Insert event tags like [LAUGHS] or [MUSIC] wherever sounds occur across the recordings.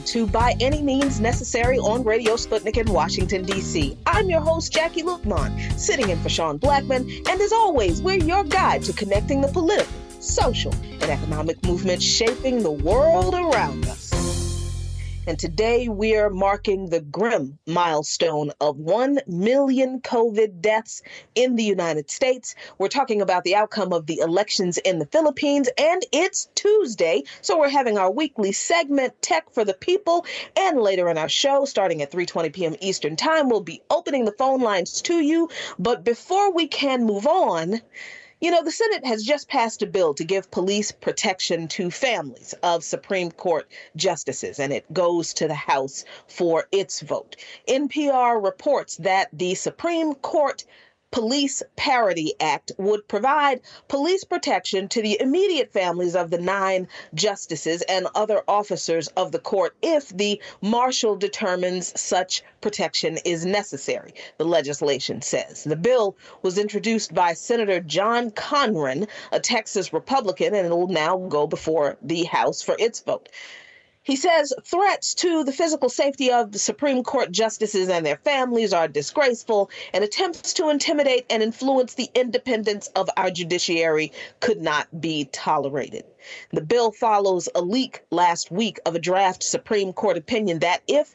Welcome to By Any Means Necessary on Radio Sputnik in Washington, D.C. I'm your host, Jacquie Luqman, sitting in for Sean Blackmon, and as always, we're your guide to connecting the political, social, and economic movements shaping the world around us. And today we are marking the grim milestone of 1 million COVID deaths in the United States. We're talking about the outcome of the elections in the Philippines, and it's Tuesday. So we're having our weekly segment, Tech for the People. And later in our show, starting at 3:20 p.m. Eastern Time, we'll be opening the phone lines to you. But before we can move on, you know, the Senate has just passed a bill to give police protection to families of Supreme Court justices, and it goes to the House for its vote. NPR reports that the Supreme Court Police Parity Act would provide police protection to the immediate families of the nine justices and other officers of the court if the marshal determines such protection is necessary, the legislation says. The bill was introduced by Senator John Cornyn, a Texas Republican, and it will now go before the House for its vote. He says threats to the physical safety of the Supreme Court justices and their families are disgraceful, and attempts to intimidate and influence the independence of our judiciary could not be tolerated. The bill follows a leak last week of a draft Supreme Court opinion that, if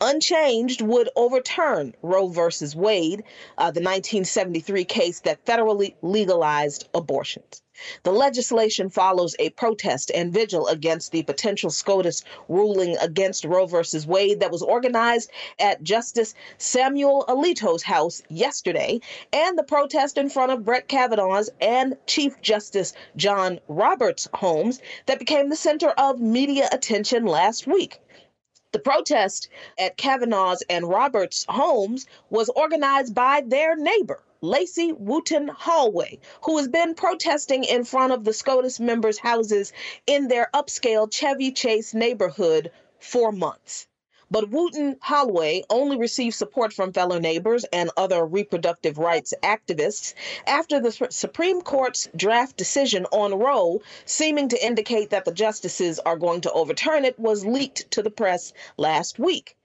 unchanged would overturn Roe versus Wade, uh, the 1973 case that federally legalized abortions. The legislation follows a protest and vigil against the potential SCOTUS ruling against Roe versus Wade that was organized at Justice Samuel Alito's house yesterday, and the protest in front of Brett Kavanaugh's and Chief Justice John Roberts' homes that became the center of media attention last week. The protest at Kavanaugh's and Roberts' homes was organized by their neighbor, Lacey Wooten Holloway, who has been protesting in front of the SCOTUS members' houses in their upscale Chevy Chase neighborhood for months. But Wooten Holloway only received support from fellow neighbors and other reproductive rights activists after the Supreme Court's draft decision on Roe, seeming to indicate that the justices are going to overturn it, was leaked to the press last week.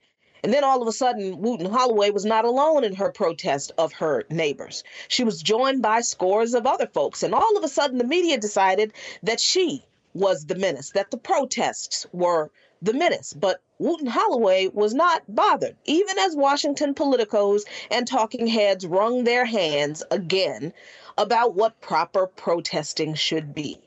And then all of a sudden, Wooten Holloway was not alone in her protest of her neighbors. She was joined by scores of other folks. And all of a sudden, the media decided that she was the menace, that the protests were the menace. But Wooten Holloway was not bothered, even as Washington politicos and talking heads wrung their hands again about what proper protesting should be.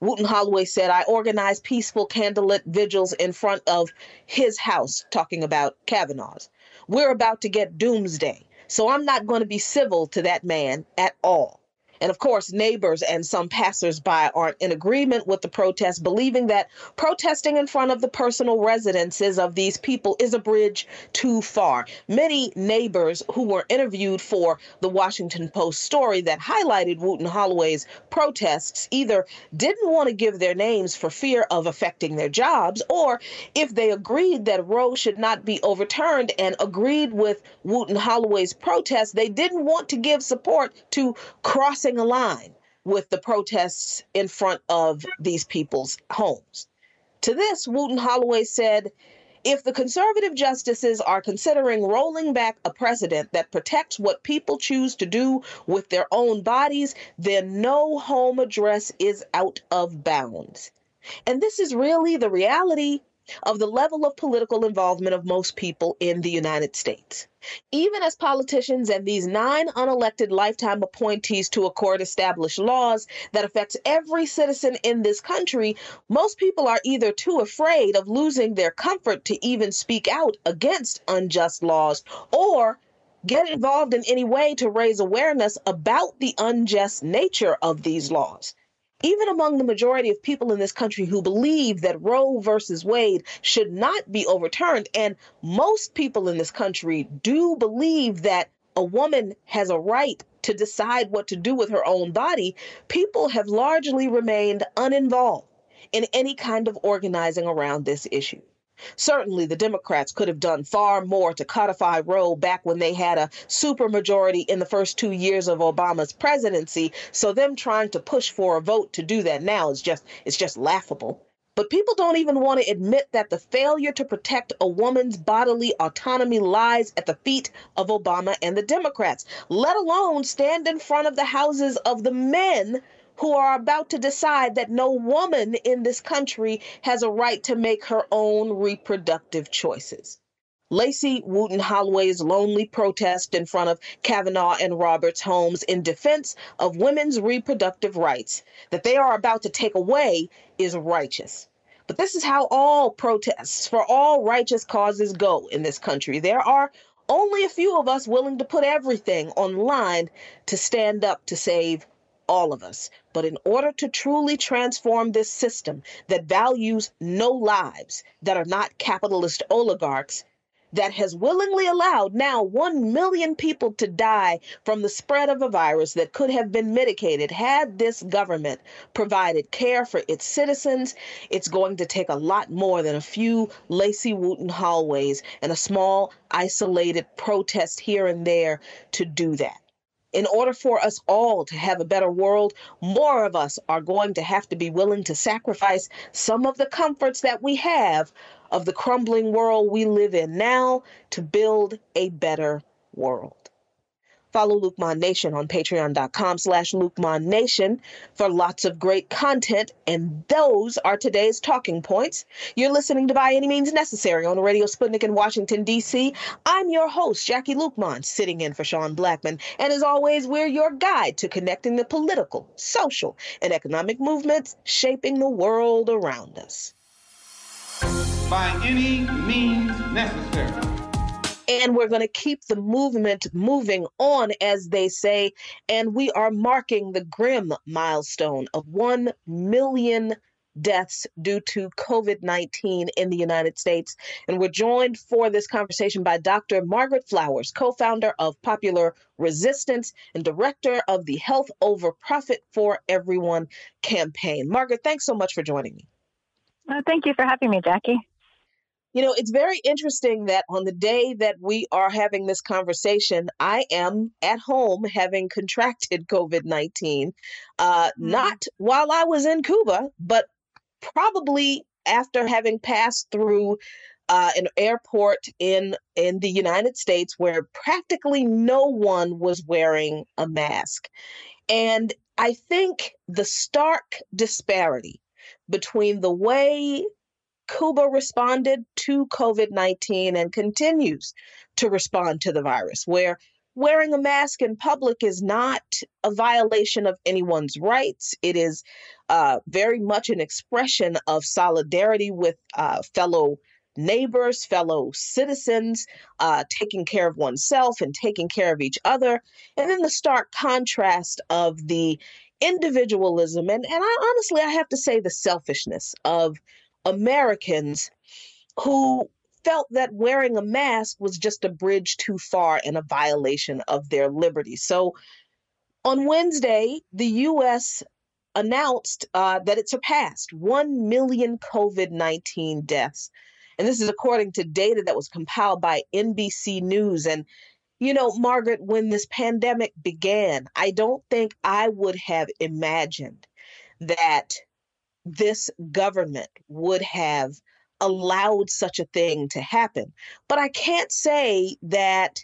Wooten Holloway said, I organized peaceful candlelit vigils in front of his house, talking about Kavanaugh's. We're about to get doomsday, so I'm not going to be civil to that man at all. And of course, neighbors and some passersby aren't in agreement with the protest, believing that protesting in front of the personal residences of these people is a bridge too far. Many neighbors who were interviewed for the Washington Post story that highlighted Wooten Holloway's protests either didn't want to give their names for fear of affecting their jobs, or if they agreed that Roe should not be overturned and agreed with Wooten Holloway's protest, they didn't want to give support to crossing crossing a line with the protests in front of these people's homes. To this, Wooten Holloway said, if the conservative justices are considering rolling back a precedent that protects what people choose to do with their own bodies, then no home address is out of bounds. And this is really the reality of the level of political involvement of most people in the United States. Even as politicians and these nine unelected lifetime appointees to a court establish laws that affects every citizen in this country, most people are either too afraid of losing their comfort to even speak out against unjust laws or get involved in any way to raise awareness about the unjust nature of these laws even among the majority of people in this country who believe that Roe versus Wade should not be overturned, and most people in this country do believe that a woman has a right to decide what to do with her own body, people have largely remained uninvolved in any kind of organizing around this issue. Certainly, the Democrats could have done far more to codify Roe back when they had a supermajority in the first two years of Obama's presidency. So them trying to push for a vote to do that now is just it's just laughable. But people don't even want to admit that the failure to protect a woman's bodily autonomy lies at the feet of Obama and the Democrats, let alone stand in front of the houses of the men who are about to decide that no woman in this country has a right to make her own reproductive choices. Lacey Wooten Holloway's lonely protest in front of Kavanaugh and Roberts' homes in defense of women's reproductive rights that they are about to take away is righteous. But this is how all protests for all righteous causes go in this country. There are only a few of us willing to put everything on line to stand up to save all of us. But in order to truly transform this system that values no lives, that are not capitalist oligarchs, that has willingly allowed now 1 million people to die from the spread of a virus that could have been mitigated had this government provided care for its citizens. It's going to take a lot more than a few Lacey Wooten Holloways and a small isolated protest here and there to do that. In order for us all to have a better world, more of us are going to have to be willing to sacrifice some of the comforts that we have of the crumbling world we live in now to build a better world. Follow Luqman Nation on patreon.com slash Luqman Nation for lots of great content. And those are today's talking points. You're listening to By Any Means Necessary on Radio Sputnik in Washington, D.C. I'm your host, Jacquie Luqman, sitting in for Sean Blackmon. And as always, we're your guide to connecting the political, social, and economic movements shaping the world around us by any means necessary. And we're going to keep the movement moving on, as they say. And we are marking the grim milestone of 1 million deaths due to COVID 19 in the United States. And we're joined for this conversation by Dr. Margaret Flowers, co founder of Popular Resistance and director of the Health Over Profit for Everyone campaign. Margaret, thanks so much for joining me. Well, thank you for having me, Jacquie. You know, it's very interesting that on the day that we are having this conversation, I am at home having [LAUGHS] contracted COVID 19, uh, mm-hmm. not while I was in Cuba, but probably after having passed through uh, an airport in in the United States where practically no one was wearing a mask. And I think the stark disparity between the way Cuba responded to COVID 19 and continues to respond to the virus, where wearing a mask in public is not a violation of anyone's rights. It is uh, very much an expression of solidarity with uh, fellow neighbors, fellow citizens, uh, taking care of oneself and taking care of each other. And then the stark contrast of the individualism and, and I, honestly, I have to say the selfishness of Americans who felt that wearing a mask was just a bridge too far and a violation of their liberty. So on Wednesday, the U.S. announced uh, that it surpassed 1 million COVID 19 deaths. And this is according to data that was compiled by NBC News. And, you know, Margaret, when this pandemic began, I don't think I would have imagined that this government would have allowed such a thing to happen. But I can't say that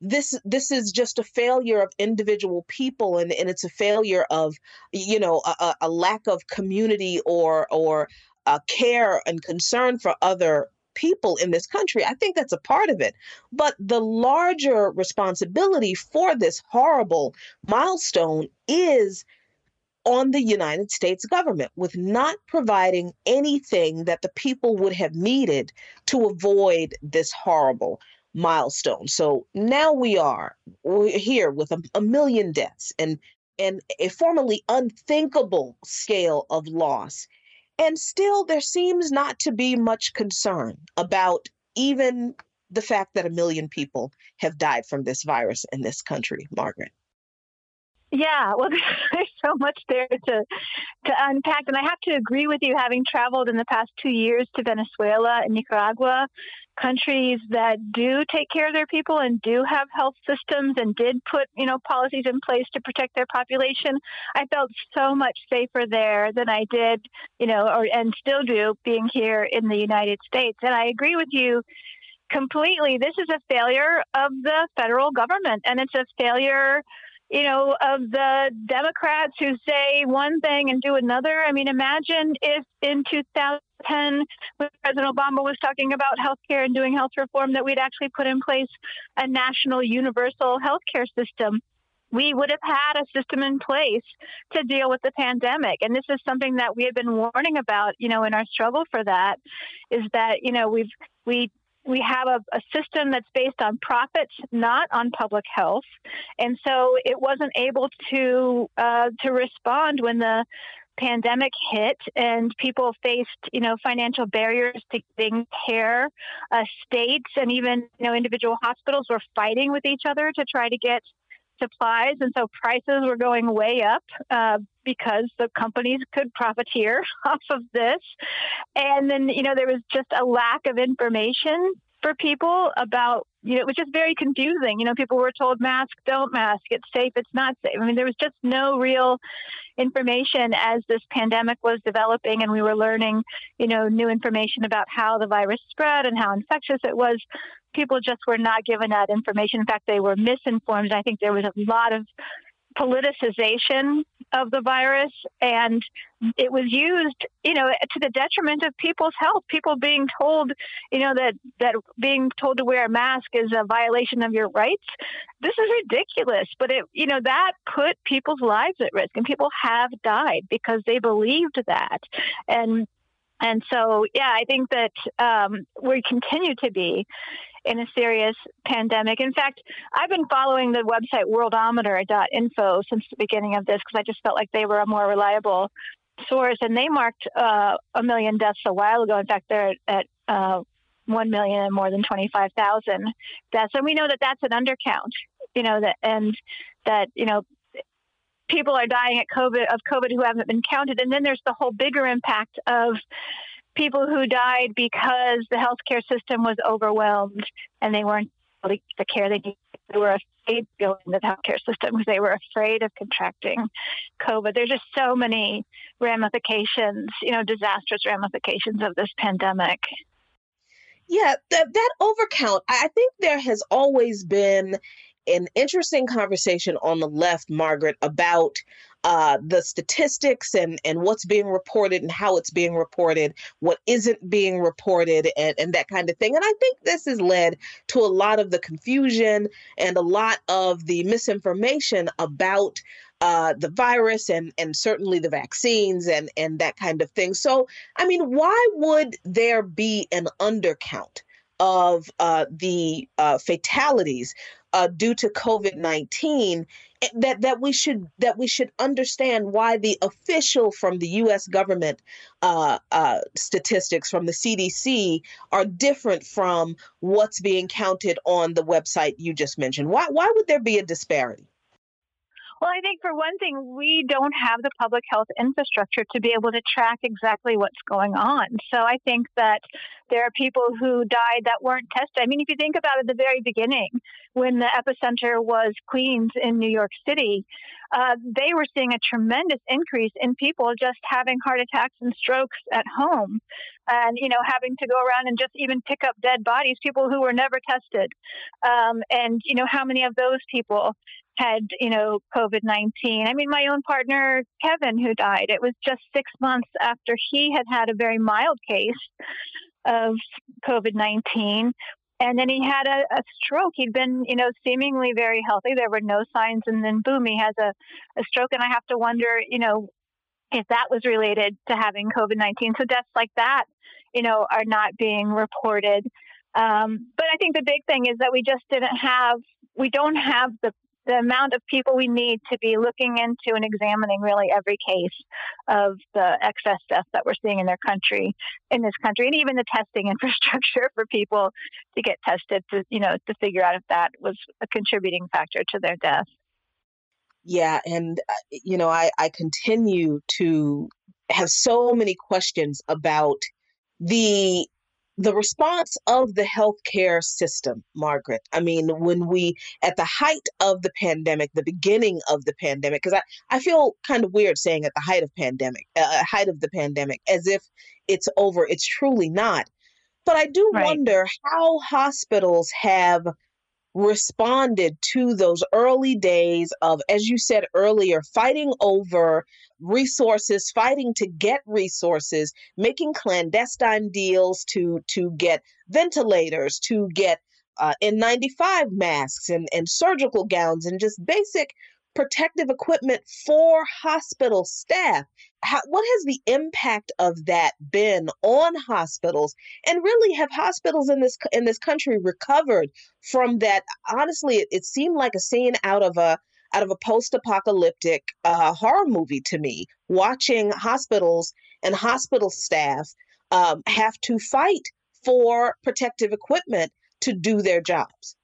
this this is just a failure of individual people and, and it's a failure of you know a, a lack of community or or uh, care and concern for other people in this country. I think that's a part of it. But the larger responsibility for this horrible milestone is on the United States government with not providing anything that the people would have needed to avoid this horrible milestone. So now we are here with a, a million deaths and and a formerly unthinkable scale of loss. And still there seems not to be much concern about even the fact that a million people have died from this virus in this country, Margaret. Yeah, well, [LAUGHS] there's so much there to to unpack, and I have to agree with you. Having traveled in the past two years to Venezuela and Nicaragua, countries that do take care of their people and do have health systems and did put, you know, policies in place to protect their population, I felt so much safer there than I did, you know, or and still do being here in the United States. And I agree with you completely. This is a failure of the federal government and it's a failure you know, of the Democrats who say one thing and do another. I mean, imagine if in 2010, when President Obama was talking about health care and doing health reform, that we'd actually put in place a national universal health care system. We would have had a system in place to deal with the pandemic. And this is something that we have been warning about, you know, in our struggle for that, is that, you know, we've, we we have a, a, system that's based on profits, not on public health, and so it wasn't able to uh, to respond when the pandemic hit and people faced you know financial barriers to getting care. Uh, states and even you know individual hospitals were fighting with each other to try to get supplies, and so prices were going way up uh, because the companies could profiteer [LAUGHS] off of this. And then, you know, there was just a lack of information for people about, you know, it was just very confusing. You know, people were told mask, don't mask, it's safe, it's not safe. I mean, there was just no real information as this pandemic was developing and we were learning, you know, new information about how the virus spread and how infectious it was people just were not given that information. In fact, they were misinformed. I think there was a lot of politicization of the virus and it was used you know to the detriment of people's health people being told you know that that being told to wear a mask is a violation of your rights. This is ridiculous but it you know that put people's lives at risk and people have died because they believed that. And and so yeah i think that um, we continue to be in a serious pandemic. In fact, I've been following the website worldometer.info since the beginning of this because I just felt like they were a more reliable source, and they marked uh, a million deaths a while ago. In fact, they're at uh, one million and more than twenty-five thousand deaths, and we know that that's an undercount. You know that, and that you know people are dying at COVID of COVID who haven't been counted, and then there's the whole bigger impact of people who died because the healthcare system was overwhelmed and they weren't able to get the care they needed. They were afraid to go into the healthcare system because they were afraid of contracting COVID. There's just so many ramifications, you know, disastrous ramifications of this pandemic. Yeah, that that overcount. I think there has always been an interesting conversation on the left, Margaret, about uh, the statistics and, and what's being reported and how it's being reported, what isn't being reported, and, and that kind of thing. And I think this has led to a lot of the confusion and a lot of the misinformation about uh, the virus and and certainly the vaccines and and that kind of thing. So, I mean, why would there be an undercount of uh, the uh, fatalities uh, due to COVID nineteen? that that we should that we should understand why the official from the U.S. government uh, uh, statistics from the CDC are different from what's being counted on the website you just mentioned. Why why would there be a disparity? Well, I think for one thing, we don't have the public health infrastructure to be able to track exactly what's going on. So I think that there are people who died that weren't tested. I mean, if you think about it at the very beginning, when the epicenter was Queens in New York City, uh, they were seeing a tremendous increase in people just having heart attacks and strokes at home and you know having to go around and just even pick up dead bodies people who were never tested um, and you know how many of those people had, you know, COVID 19. I mean, my own partner, Kevin, who died, it was just six months after he had had a very mild case of COVID 19. And then he had a, a, stroke. He'd been, you know, seemingly very healthy. There were no signs. And then, boom, he has a, a stroke. And I have to wonder, you know, if that was related to having COVID 19. So deaths like that, you know, are not being reported. Um, but I think the big thing is that we just didn't have, we don't have the the amount of people we need to be looking into and examining really every case of the excess deaths that we're seeing in their country, in this country, and even the testing [LAUGHS] infrastructure for people to get tested to, you know, to figure out if that was a contributing factor to their death. Yeah, and uh, you know, I I continue to have so many questions about the the response of the healthcare system, Margaret. I mean, when we, at the height of the pandemic, the beginning of the pandemic, because I, I feel kind of weird saying at the height of pandemic, uh, uh, height of the pandemic, as if it's over. It's truly not. But I do right. wonder how hospitals have responded to those early days of, as you said earlier, fighting over resources, fighting to get resources, making clandestine deals to to get ventilators, to get uh, N95 masks and, and surgical gowns and just basic protective equipment for hospital staff. How, what has the impact of that been on hospitals? And really, have hospitals in this in this country recovered from that? Honestly, it, it seemed like a scene out of a out of a post-apocalyptic uh, horror movie to me. Watching hospitals and hospital staff um, have to fight for protective equipment to do their jobs.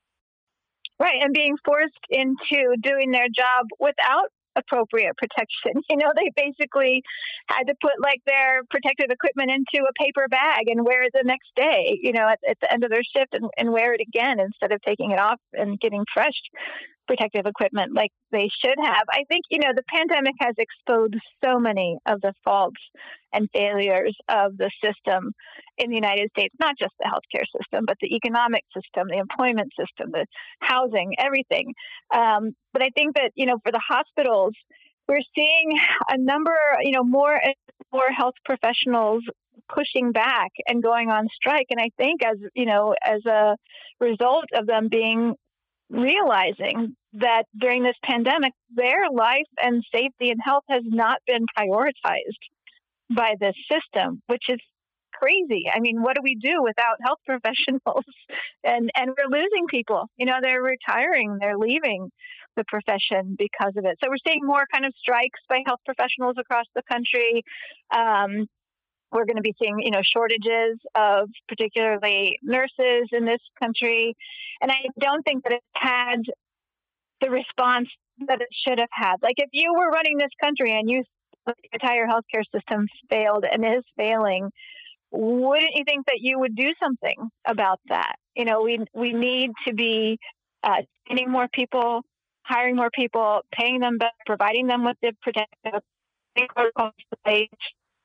Right, and being forced into doing their job without appropriate protection. [LAUGHS] You know, they basically had to put like their protective equipment into a paper bag and wear it the next day, you know, at, at the end of their shift and, and wear it again instead of taking it off and getting fresh protective equipment like they should have. I think, you know, the pandemic has exposed so many of the faults and failures of the system in the United States, not just the healthcare system, but the economic system, the employment system, the housing, everything. Um, but I think that, you know, for the hospitals, we're seeing a number, you know, more and more health professionals pushing back and going on strike. And I think as, you know, as a result of them being realizing that during this pandemic, their life and safety and health has not been prioritized by this system, which is crazy. I mean, what do we do without [LAUGHS] health professionals? And and we're losing people. You know, they're retiring, they're leaving the profession because of it. So we're seeing more kind of strikes by health professionals across the country. Um, we're going to be seeing, you know, shortages of particularly nurses in this country. And I don't think that it's had the response that it should have had. Like if you were running this country and you the entire healthcare system failed and is failing, wouldn't you think that you would do something about that? You know, we we need to be uh, training more people, hiring more people, paying them better, providing them with the protective protocols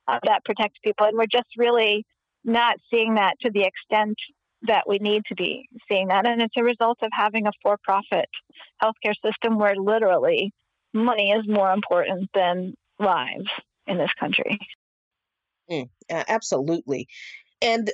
uh, that protect people, and we're just really not seeing that to the extent that we need to be seeing that. And it's a result of having a for profit healthcare system where literally money is more important than lives in this country. Mm, absolutely. And,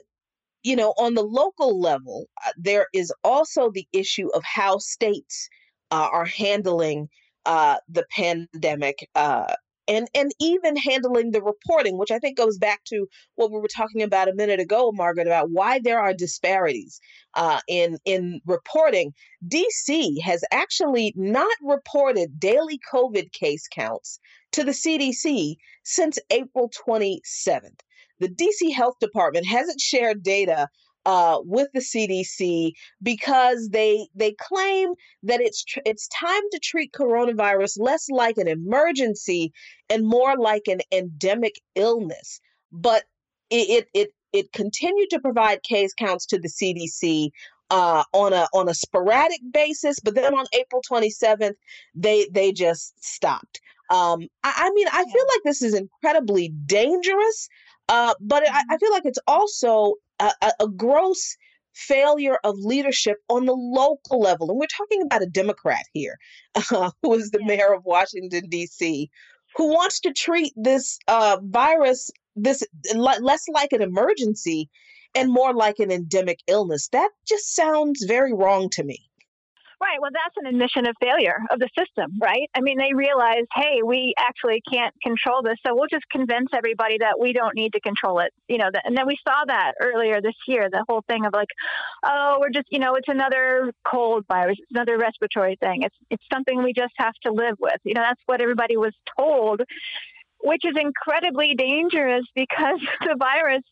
you know, on the local level, uh, there is also the issue of how states uh, are handling uh, the pandemic. Uh, and and even handling the reporting which i think goes back to what we were talking about a minute ago margaret about why there are disparities uh, in in reporting. Dc has actually not reported daily covid case counts to the cdc since april 27th the dc health department hasn't shared data uh, with the CDC because they they claim that it's tr- it's time to treat coronavirus less like an emergency and more like an endemic illness. But it it it, it continued to provide case counts to the CDC uh, on a on a sporadic basis, but then on April 27th, they they just stopped. Um, I, I mean, I feel like this is incredibly dangerous, uh, but I, I mm-hmm. feel like it's also a, a gross failure of leadership on the local level. And we're talking about a Democrat here, [LAUGHS] uh, who is the mayor of Washington, D.C., who wants to treat this uh, virus this less like an emergency and more like an endemic illness. That just sounds very wrong to me. Right. Well, that's an admission of failure of the system, right? I mean, they realized, hey, we actually can't control this, so we'll just convince everybody that we don't need to control it. You know, and then we saw that earlier this year, the whole thing of like, oh, we're just, you know, it's another cold virus, it's another respiratory thing. It's it's something we just have to live with. You know, that's what everybody was told, which is incredibly dangerous because [LAUGHS] the virus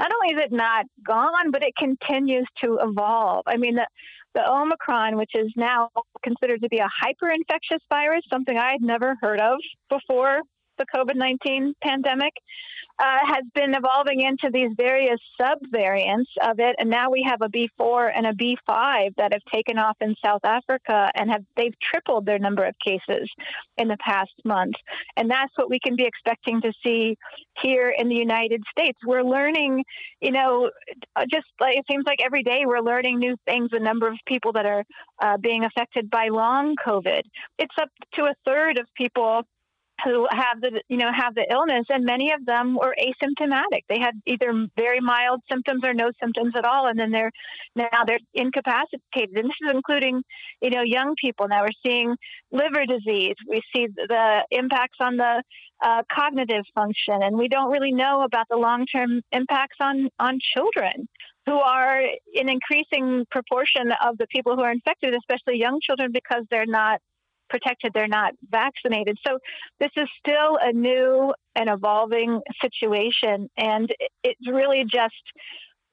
not only is it not gone, but it continues to evolve. I mean, the, the Omicron, which is now considered to be a hyper infectious virus, something I had never heard of before the COVID 19 pandemic uh, has been evolving into these various subvariants of it, and now we have a B4 and a B5 that have taken off in South Africa, and have they've tripled their number of cases in the past month, and that's what we can be expecting to see here in the United States. We're learning, you know, just like it seems like every day we're learning new things. The number of people that are uh, being affected by long COVID, it's up to a third of people who have the you know have the illness and many of them were asymptomatic. They had either very mild symptoms or no symptoms at all and then they're now they're incapacitated. And this is including you know young people. Now we're seeing liver disease. We see the impacts on the uh, cognitive function and we don't really know about the long-term impacts on on children who are an increasing proportion of the people who are infected especially young children because they're not protected, they're not vaccinated. So this is still a new and evolving situation, and it's really just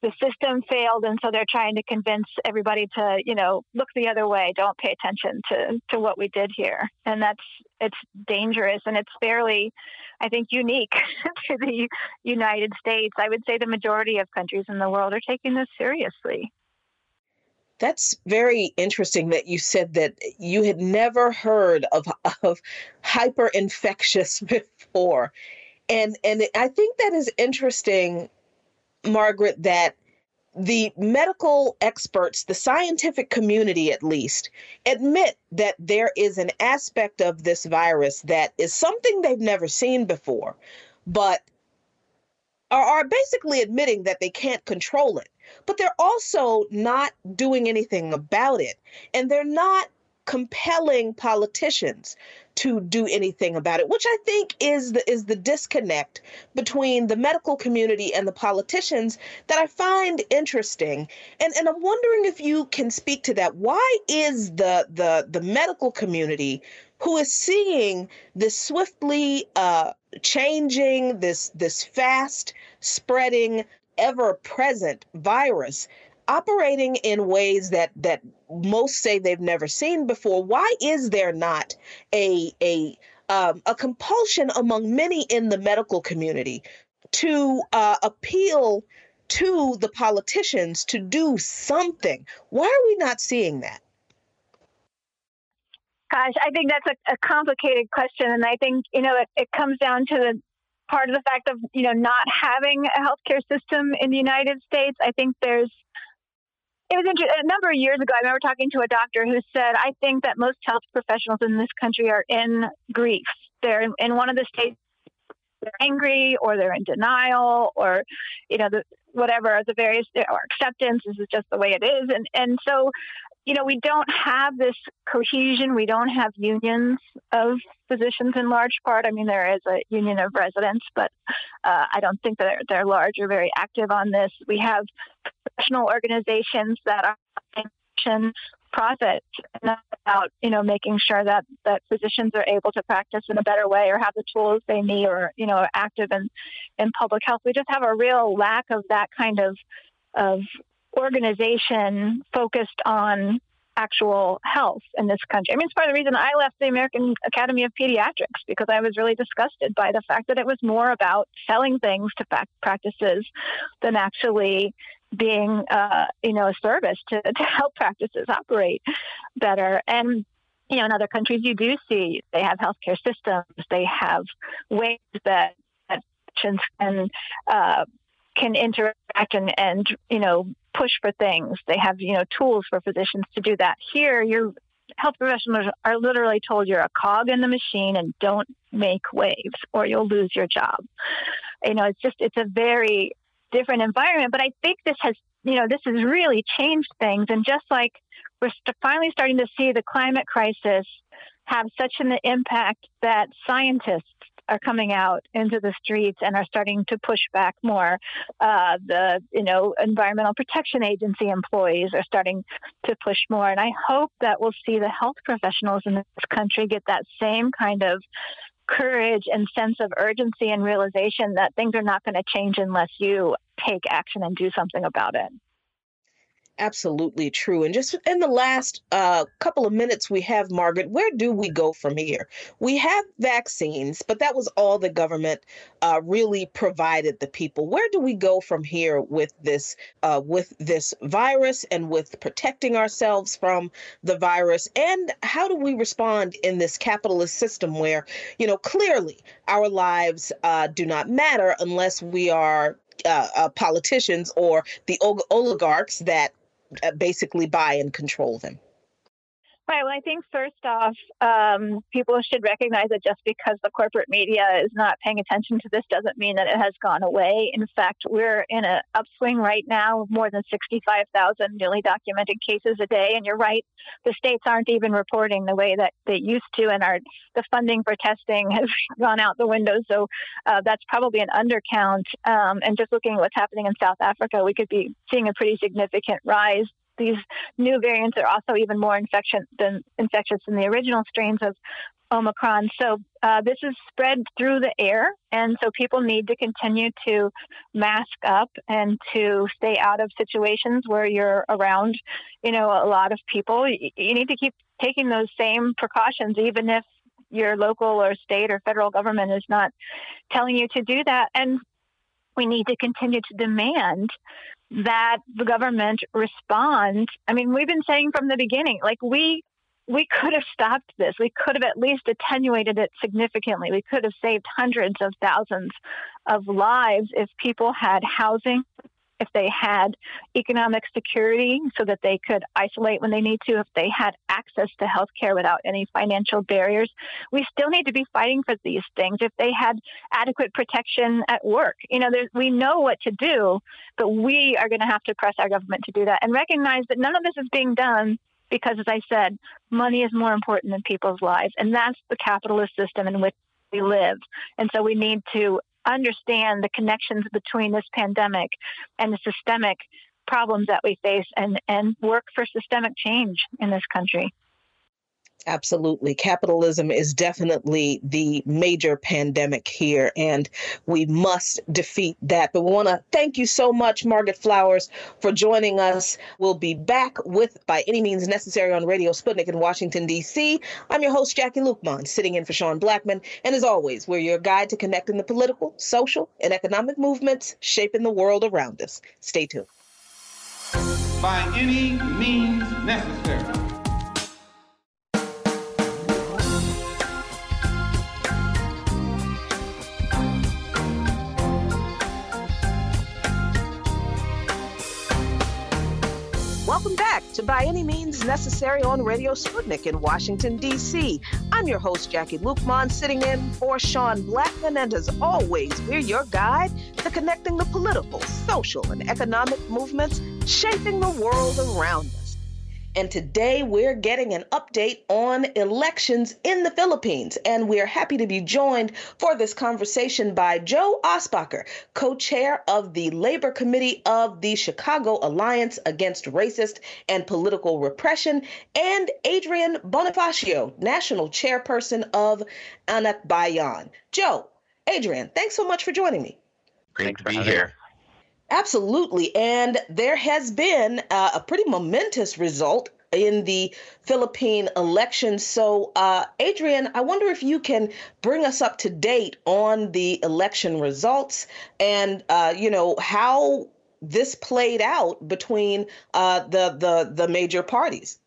the system failed, and so they're trying to convince everybody to, you know, look the other way, don't pay attention to to what we did here, and that's it's dangerous and it's fairly, I think, unique [LAUGHS] to the United States. I would say the majority of countries in the world are taking this seriously. That's very interesting that you said that you had never heard of, [LAUGHS] of hyperinfectious [LAUGHS] before. And and I think that is interesting, Margaret, that the medical experts, the scientific community at least, admit that there is an aspect of this virus that is something they've never seen before, but are, are basically admitting that they can't control it but they're also not doing anything about it. And they're not compelling politicians to do anything about it, which I think is the is the disconnect between the medical community and the politicians that I find interesting. And and I'm wondering if you can speak to that. Why is the the the medical community who is seeing this swiftly uh, changing, this this fast spreading ever present virus operating in ways that that most say they've never seen before. Why is there not a a um, a compulsion among many in the medical community to uh, appeal to the politicians to do something? Why are we not seeing that? Gosh, I think that's a, a, complicated question, and I think you know it, it comes down to the part of the fact of you know not having a healthcare system in the United States. I think there's it was interesting. A number of years ago, I remember talking to a doctor who said, "I think that most health professionals in this country are in grief. They're in, in one of the states they're angry or they're in denial or you know the whatever the various or acceptance this is just the way it is and and so you know, we don't have this cohesion. We don't have unions of physicians in large part. I mean, there is a union of residents, but uh, I don't think that they're, they're large or very active on this. We have professional organizations that are profit about you know making sure that that physicians are able to practice in a better way or have the tools they need or you know are active in in public health we just have a real lack of that kind of of organization focused on actual health in this country. I mean, it's part of the reason I left the American Academy of Pediatrics because I was really disgusted by the fact that it was more about selling things to practices than actually being, uh, you know, a service to, [LAUGHS] to help practices operate better. And you know, in other countries, you do see they have healthcare systems. They have ways that that patients can uh, can interact and, and you know push for things. They have, you know, tools for physicians to do that. Here, your health professionals are literally told you're a cog in the machine and don't make waves or you'll lose your job. You know, it's just, it's a very different environment. But I think this has, you know, this has really changed things. And just like we're st- finally starting to see the climate crisis have such an impact that scientists are coming out into the streets and are starting to push back more. Uh, the you know Environmental Protection Agency employees are starting to push more, and I hope that we'll see the health professionals in this country get that same kind of courage and sense of urgency and realization that things are not going to change unless you take action and do something about it. Absolutely true. And just in the last uh, couple of minutes we have, Margaret, where do we go from here? We have vaccines, but that was all the government uh, really provided the people. Where do we go from here with this uh, with this virus and with protecting ourselves from the virus? And how do we respond in this capitalist system where, you know, clearly our lives uh, do not matter unless we are uh, uh, politicians or the oligarchs that Uh, basically buy and control them? Right. Well, I think first off, um, people should recognize that just because the corporate media is not paying attention to this doesn't mean that it has gone away. In fact, we're in an upswing right now, of more than 65,000 newly documented cases a day. And you're right, the states aren't even reporting the way that they used to, and our the funding for testing [LAUGHS] has gone out the window. So uh, that's probably an undercount. Um, and just looking at what's happening in South Africa, we could be seeing a pretty significant rise these new variants are also even more infection than infectious than the original strains of Omicron. So uh, this is spread through the air, and so people need to continue to mask up and to stay out of situations where you're around, you know, a lot of people. You need to keep taking those same precautions, even if your local or state or federal government is not telling you to do that. And we need to continue to demand that the government respond. I mean, we've been saying from the beginning, like we we could have stopped this. We could have at least attenuated it significantly. We could have saved hundreds of thousands of lives if people had housing, if they had economic security so that they could isolate when they need to, if they had access to health care without any financial barriers. We still need to be fighting for these things. If they had adequate protection at work, you know, we know what to do, but we are going to have to press our government to do that and recognize that none of this is being done because, as I said, money is more important than people's lives. And that's the capitalist system in which we live. And so we need to understand the connections between this pandemic and the systemic problems that we face and, and work for systemic change in this country. Absolutely. Capitalism is definitely the major pandemic here, and we must defeat that. But we want to thank you so much, Margaret Flowers, for joining us. We'll be back with By Any Means Necessary on Radio Sputnik in Washington, D.C. I'm your host, Jacquie Luqman, sitting in for Sean Blackmon. And as always, we're your guide to connecting the political, social, and economic movements shaping the world around us. Stay tuned. By any means necessary. To By Any Means Necessary on Radio Sputnik in Washington, D.C. I'm your host, Jacquie Luqman, sitting in for Sean Blackmon. and as always, we're your guide to connecting the political, social, and economic movements shaping the world around us. And today we're getting an update on elections in the Philippines. And we're happy to be joined for this conversation by Joe Iosbaker, co chair of the Labor Committee of the Chicago Alliance Against Racist and Political Repression, and Adrian Bonifacio, national chairperson of Anakbayan. Joe, Adrian, thanks so much for joining me. Great to be here. Absolutely. And there has been uh, a pretty momentous result in the Philippine election. So, uh, Adrian, I wonder if you can bring us up to date on the election results and, uh, you know, how this played out between uh, the, the, the major parties.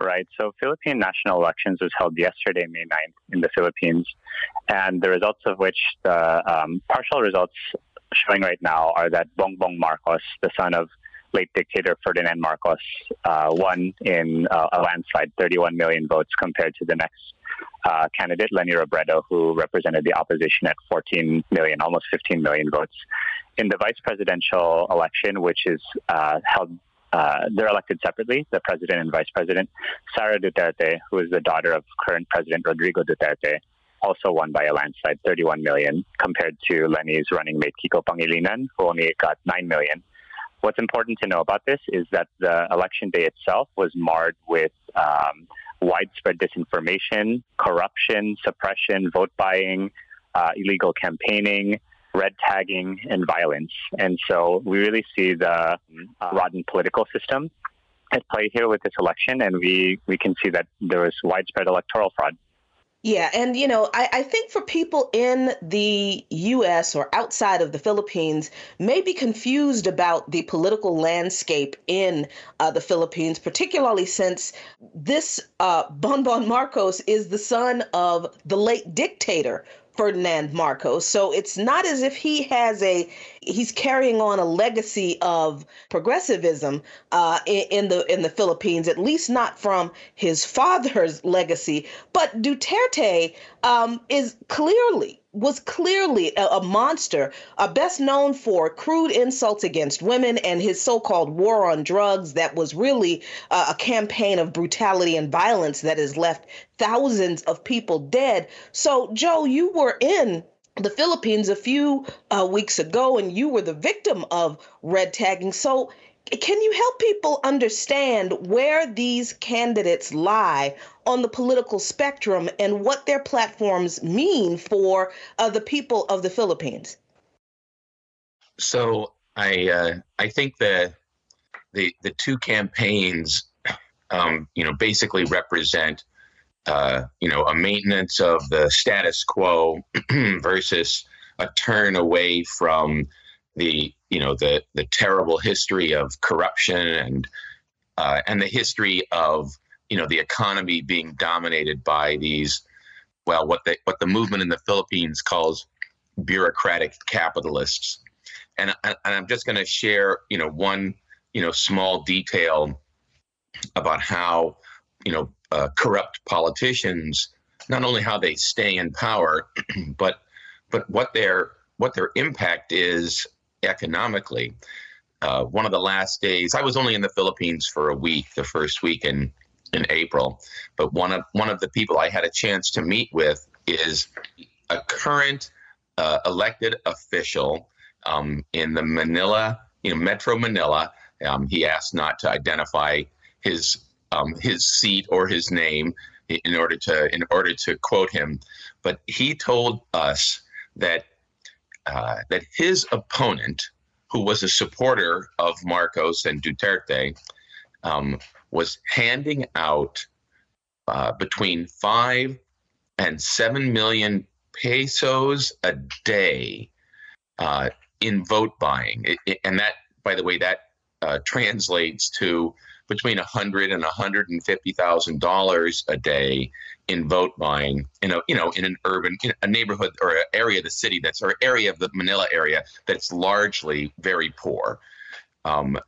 Right. So, Philippine national elections was held yesterday, May 9th, in the Philippines, and the results of which the um, partial results showing right now are that Bongbong Marcos, the son of late dictator Ferdinand Marcos, uh, won in uh, a landslide, 31 million votes, compared to the next uh, candidate, Leni Robredo, who represented the opposition at 14 million, almost 15 million votes. In the vice presidential election, which is uh, held uh, they're elected separately, the president and vice president. Sara Duterte, who is the daughter of current President Rodrigo Duterte, also won by a landslide, 31 million, compared to Leni's running mate Kiko Pangilinan, who only got 9 million. What's important to know about this is that the election day itself was marred with um, widespread disinformation, corruption, suppression, vote buying, uh, illegal campaigning, red tagging, and violence. And so we really see the uh, rotten political system at play here with this election, and we, we can see that there was widespread electoral fraud. Yeah, and you know, I, I, think for people in the US or outside of the Philippines may be confused about the political landscape in uh, the Philippines, particularly since this uh, Bongbong Marcos is the son of the late dictator Ferdinand Marcos. So it's not as if he has a he's carrying on a legacy of progressivism uh, in, in, the in the Philippines, at least not from his father's legacy. But Duterte um, is clearly was clearly a, a monster, uh, best known for crude insults against women and his so-called war on drugs. That was really uh, a campaign of brutality and violence that has left thousands of people dead. So, Joe, you were in the Philippines a few uh, weeks ago, and you were the victim of red tagging. So, can you help people understand where these candidates lie on the political spectrum and what their platforms mean for uh, the people of the Philippines? So, I uh, I think the the the two campaigns, um, you know, basically represent uh, you know, a maintenance of the status quo [CLEARS THROAT] versus a turn away from the, you know, the the terrible history of corruption and uh, and the history of, you know, the economy being dominated by these, well, what the what the movement in the Philippines calls bureaucratic capitalists. And, and I'm just going to share, you know, one, you know, small detail about how, you know, uh, corrupt politicians, not only how they stay in power, [CLEARS THROAT] but but what their what their impact is economically. Uh, one of the last days, I was only in the Philippines for a week, the first week in in April, but one of one of the people I had a chance to meet with is a current uh, elected official um, in the Manila, you know, Metro Manila. Um, he asked not to identify his um, his seat or his name in order to in order to quote him, but he told us that uh, that his opponent, who was a supporter of Marcos and Duterte, um, was handing out uh, between five and seven million pesos a day uh, in vote buying, it, it, and that, by the way, that uh, translates to between a hundred and a hundred and fifty thousand dollars a day in vote buying in a you know in an urban in a neighborhood or an area of the city that's or area of the Manila area that's largely very poor. Um,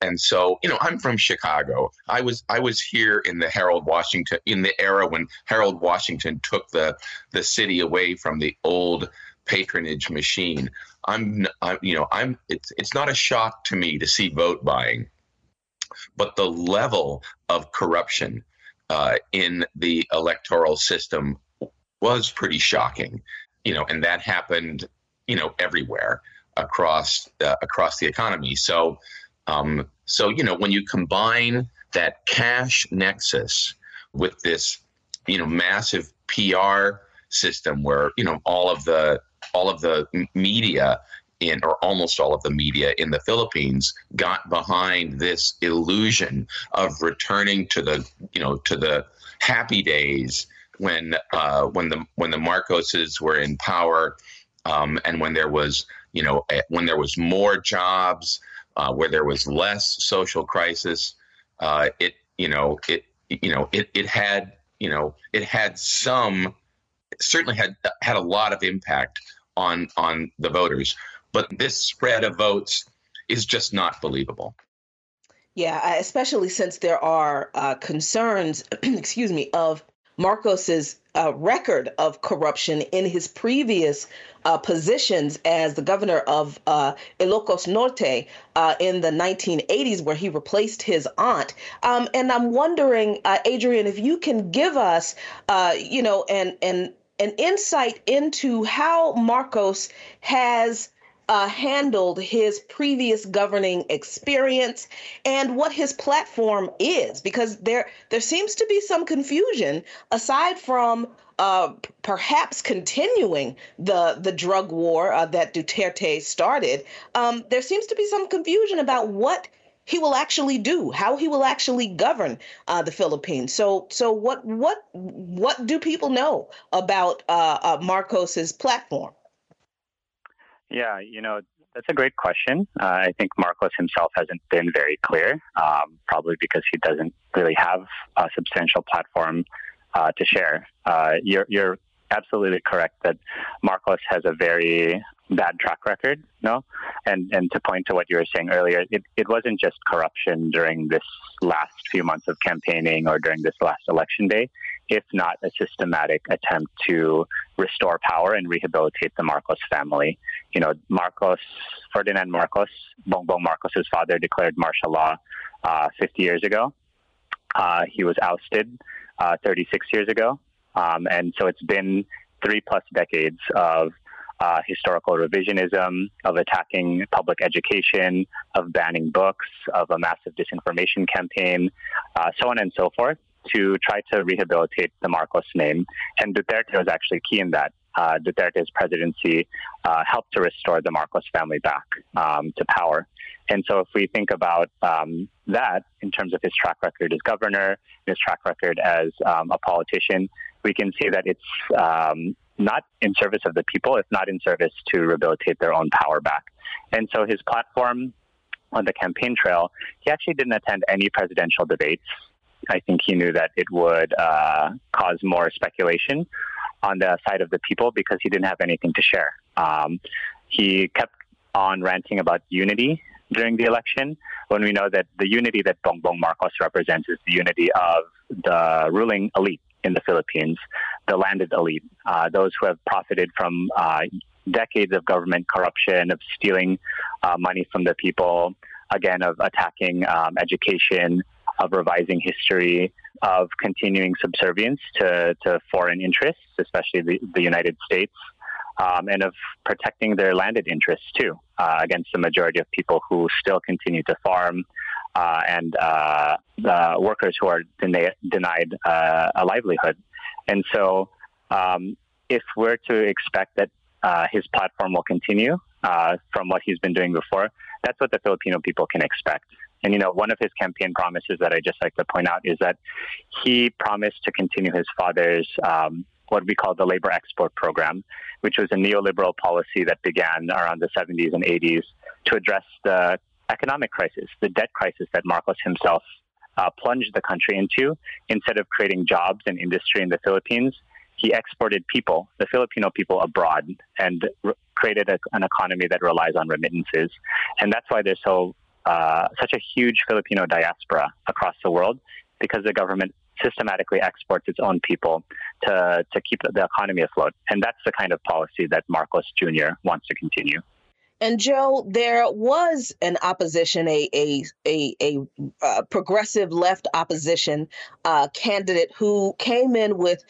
and so you know i'm from chicago i was i was here in the harold washington in the era when harold washington took the the city away from the old patronage machine i'm, I'm you know i'm it's it's not a shock to me to see vote buying but the level of corruption uh, in the electoral system was pretty shocking, you know, and that happened, you know, everywhere across uh, across the economy. So, um, so you know, when you combine that cash nexus with this, you know, massive PR system where you know all of the all of the media in or almost all of the media in the Philippines got behind this illusion of returning to the you know to the happy days when uh, when the when the Marcoses were in power um, and when there was you know when there was more jobs uh, where there was less social crisis uh, it you know it you know it, it had you know it had some certainly had had a lot of impact on on the voters but this spread of votes is just not believable. Yeah, especially since there are uh, concerns, [CLEARS THROAT] excuse me, of Marcos's uh, record of corruption in his previous uh, positions as the governor of uh, Ilocos Norte uh, in the 1980s, where he replaced his aunt. Um, and I'm wondering, uh, Adrian, if you can give us, uh, you know, an an an insight into how Marcos has uh, handled his previous governing experience and what his platform is, because there there seems to be some confusion aside from uh, perhaps continuing the the drug war uh, that Duterte started. Um, there seems to be some confusion about what he will actually do, how he will actually govern uh, the Philippines. So, so what what what do people know about uh, uh, Marcos's platform? Yeah, you know, that's a great question. Uh, I think Marcos himself hasn't been very clear, um, probably because he doesn't really have a substantial platform uh, to share. Uh, you're, you're absolutely correct that Marcos has a very bad track record, no? And and to point to what you were saying earlier, it, it wasn't just corruption during this last few months of campaigning or during this last election day, if not a systematic attempt to restore power and rehabilitate the Marcos family. You know, Marcos, Ferdinand Marcos, Bongbong Marcos's father declared martial law uh, 50 years ago. Uh, he was ousted uh, 36 years ago. Um, and so it's been three plus decades of uh, historical revisionism, of attacking public education, of banning books, of a massive disinformation campaign, uh, so on and so forth, to try to rehabilitate the Marcos name. And Duterte was actually key in that. Uh, Duterte's presidency uh, helped to restore the Marcos family back um, to power. And so, if we think about um, that in terms of his track record as governor, his track record as um, a politician, we can see that it's um, not in service of the people, if not in service to rehabilitate their own power back. And so, his platform on the campaign trail, he actually didn't attend any presidential debates. I think he knew that it would uh, cause more speculation on the side of the people because he didn't have anything to share. Um, he kept on ranting about unity during the election when we know that the unity that Bongbong Marcos represents is the unity of the ruling elite in the Philippines, the landed elite, uh, those who have profited from uh, decades of government corruption, of stealing uh, money from the people, again, of attacking um, education, of revising history, of continuing subservience to, to foreign interests, especially the, the United States um, and of protecting their landed interests too uh, against the majority of people who still continue to farm uh, and uh, the workers who are den- denied uh, a livelihood. And so, um, if we're to expect that uh, his platform will continue uh, from what he's been doing before, that's what the Filipino people can expect. And you know, one of his campaign promises that I just like to point out is that he promised to continue his father's um, what we call the labor export program, which was a neoliberal policy that began around the 70s and 80s to address the economic crisis, the debt crisis that Marcos himself uh, plunged the country into. Instead of creating jobs and industry in the Philippines, he exported people, the Filipino people, abroad and re- created a, an economy that relies on remittances. And that's why there's so uh, such a huge Filipino diaspora across the world because the government systematically exports its own people to, to keep the economy afloat. And that's the kind of policy that Marcos Jr. wants to continue. And Joe, there was an opposition, a a a, a uh, progressive left opposition uh, candidate who came in with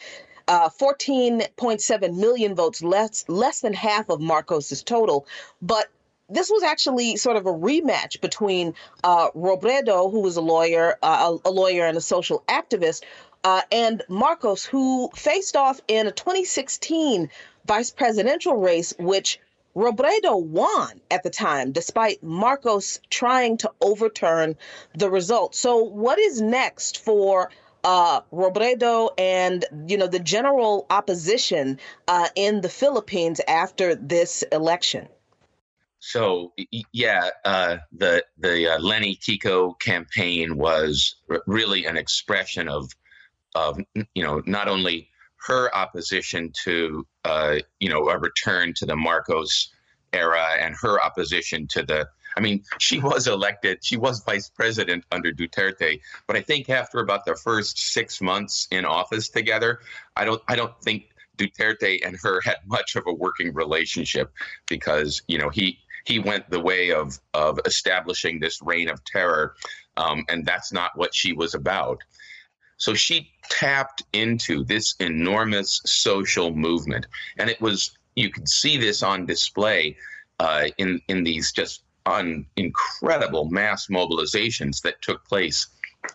uh, 14.7 million votes, less less than half of Marcos's total. But this was actually sort of a rematch between uh, Robredo, who was a lawyer, uh, a, lawyer and a social activist, uh, and Marcos, who faced off in a 2016 vice presidential race, which Robredo won at the time, despite Marcos trying to overturn the result. So, what is next for uh, Robredo and you know the general opposition uh, in the Philippines after this election? So yeah, uh, the the uh, Leni Kiko campaign was really an expression of of you know not only her opposition to uh, you know a return to the Marcos era and her opposition to the I mean, she was elected, she was vice president under Duterte, but I think after about the first six months in office together, I don't I don't think Duterte and her had [LAUGHS] much of a working relationship because you know he he went the way of of establishing this reign of terror, um, and that's not what she was about. So she tapped into this enormous social movement, and it was you could see this on display uh, in in these just un, incredible mass mobilizations that took place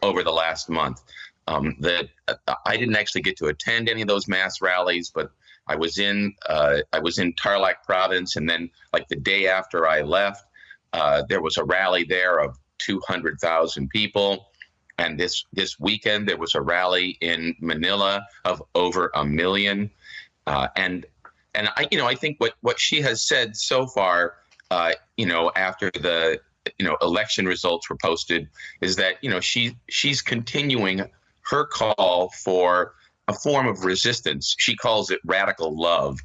over the last month. Um, that uh, I didn't actually get to attend any of those mass rallies, but I was in uh, I was in Tarlac province, and then like the day after I left, uh, there was a rally there of 200,000 people. And this this weekend there was a rally in Manila of over a million. Uh, and and I you know I think what what she has said so far, uh, you know, after the you know election results were posted, is that you know she she's continuing her call for a form of resistance. She calls it radical love,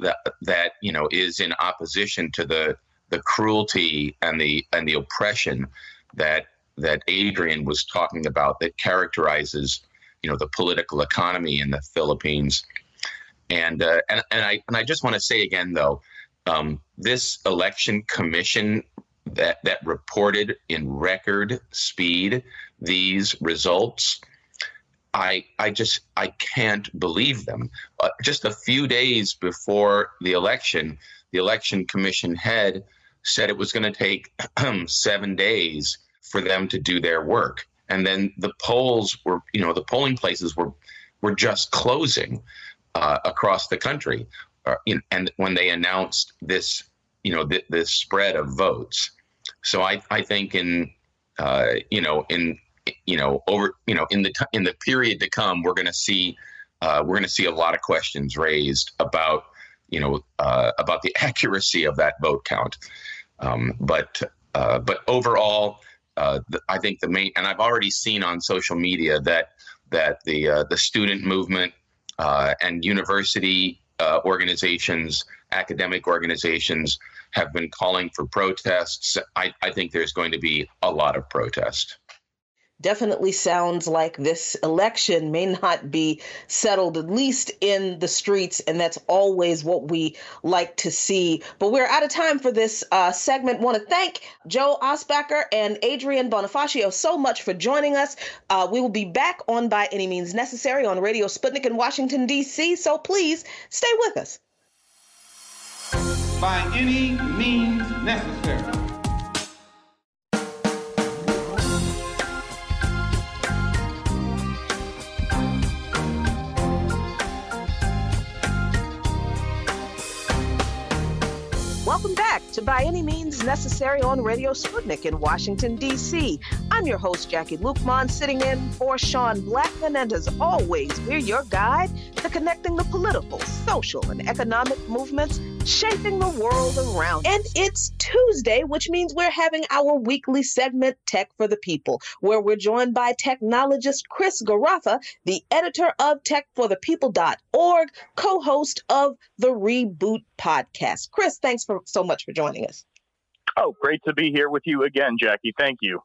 that that you know is in opposition to the the cruelty and the and the oppression that that Adrian was talking about that characterizes you know the political economy in the Philippines. And uh, and and I and I just want to say again though, um, this election commission that that reported in record speed these results I I just I can't believe them. Uh, just a few days before the election, the election commission head said it was going to take [CLEARS THROAT] seven days for them to do their work, and then the polls were you know the polling places were were just closing uh, across the country, uh, in, and when they announced this you know th- this spread of votes, so I I think in uh, you know in you know over you know in the in the period to come we're going to see uh, we're going to see a lot of questions raised about you know uh, about the [LAUGHS] accuracy of that vote count. Um, but uh, but overall uh, the, I think the main and I've already seen on social media that that the uh, the student movement uh, and university organizations academic organizations have been calling for protests. I, I think there's going to be a lot of protest definitely sounds like this election may not be settled, at least in the streets, and that's always what we like to see. But we're out of time for this uh, segment. Want to thank Joe Iosbaker and Adrian Bonifacio so much for joining us. Uh, we will be back on By Any Means Necessary on Radio Sputnik in Washington, D.C., so please stay with us. By any means necessary. To By Any Means Necessary on Radio Sputnik in Washington, D.C. I'm your host, Jacquie Luqman, sitting in for Sean Blackmon, and as always, we're your guide to connecting the political, social, and economic movements shaping the world around. And it's Tuesday, which means we're having our weekly segment, Tech for the People, where we're joined by technologist Chris Garaffa, the editor of techforthepeople.org, co host of the Reboot podcast. Chris, thanks for so much for joining us. Oh, great to be here with you again, Jacquie. Thank you.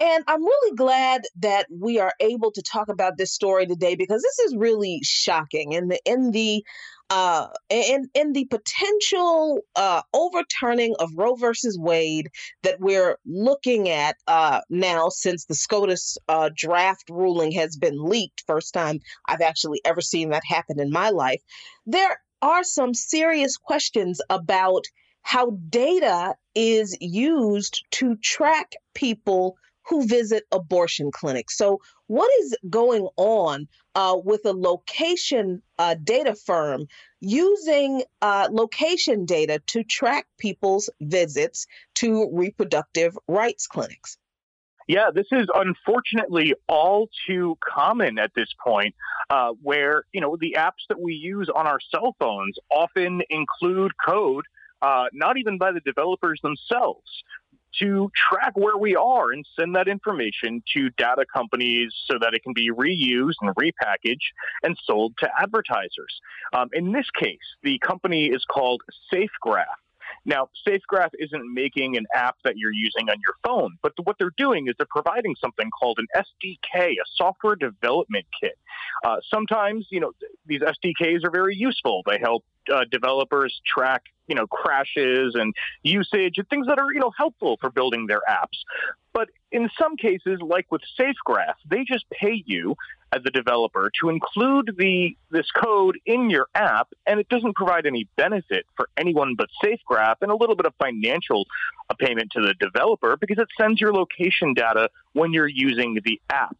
And I'm really glad that we are able to talk about this story today because this is really shocking. In the in the uh, in in the potential uh, overturning of Roe versus Wade that we're looking at uh, now, since the SCOTUS uh, draft ruling has been leaked, first time I've actually ever seen that happen in my life. There are some serious questions about how data is used to track people who visit abortion clinics. So, what is going on uh, with a location uh, data firm using uh, location data to track people's visits to reproductive rights clinics? Yeah, this is unfortunately all too common at this point, uh, where you know the apps that we use on our cell phones often include code, uh, not even by the developers themselves, to track where we are and send that information to data companies so that it can be reused and repackaged and sold to advertisers. Um, in this case, the company is called SafeGraph. Now, SafeGraph isn't making an app that you're using on your phone, but what they're doing is they're providing something called an SDK, a software development kit. Uh, sometimes, you know, these SDKs are very useful. They help uh, developers track you know crashes and usage and things that are you know helpful for building their apps but in some cases like with safegraph they just pay you as a developer to include the this code in your app, and it doesn't provide any benefit for anyone but SafeGraph and a little bit of financial uh, payment to the developer because it sends your location data when you're using the app.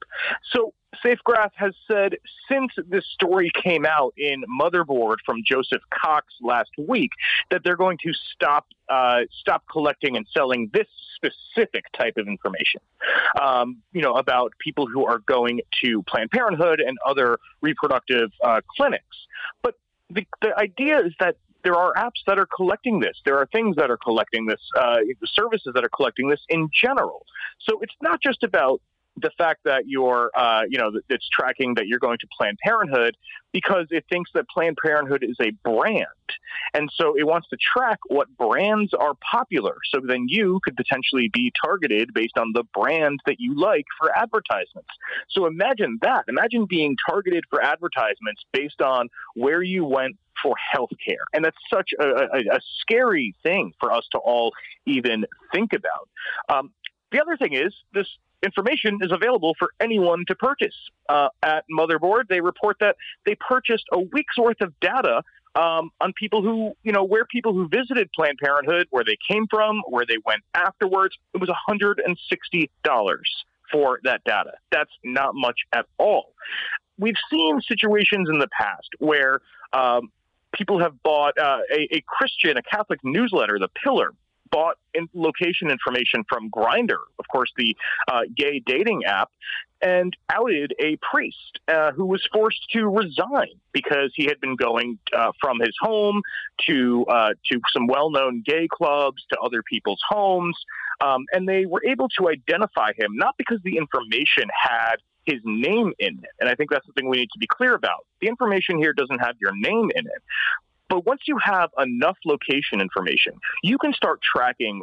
So SafeGraph has said since this story came out in Motherboard from Joseph Cox last week that they're going to stop uh, stop collecting and selling this specific type of information. Um, you know about people who are going to Planned Parenthood and other reproductive uh, clinics, but the, the idea is that there are apps that are collecting this. There are things that are collecting this, uh, services that are collecting this in general. So it's not just about the fact that you're, uh, you know, it's tracking that you're going to Planned Parenthood because it thinks that Planned Parenthood is a brand. And so it wants to track what brands are popular. So then you could potentially be targeted based on the brand that you like for advertisements. So imagine that. Imagine being targeted for advertisements based on where you went for healthcare. And that's such a, a, a, scary thing for us to all even think about. Um, the other thing is this information is available for anyone to purchase. Uh, at Motherboard, they report that they purchased a week's worth of data um, on people who, you know, where people who visited Planned Parenthood, where they came from, where they went afterwards. It was $160 for that data. That's not much at all. We've seen situations in the past where um, people have bought uh, a, a Christian, a Catholic newsletter, The Pillar, bought in location information from Grindr, of course, the uh, gay dating app, and outed a priest uh, who was forced to resign because he had been going uh, from his home to uh, to some well-known gay clubs to other people's homes, um, and they were able to identify him not because the information had his name in it. And I think that's something we need to be clear about. The information here doesn't have your name in it, but once you have enough location information, you can start tracking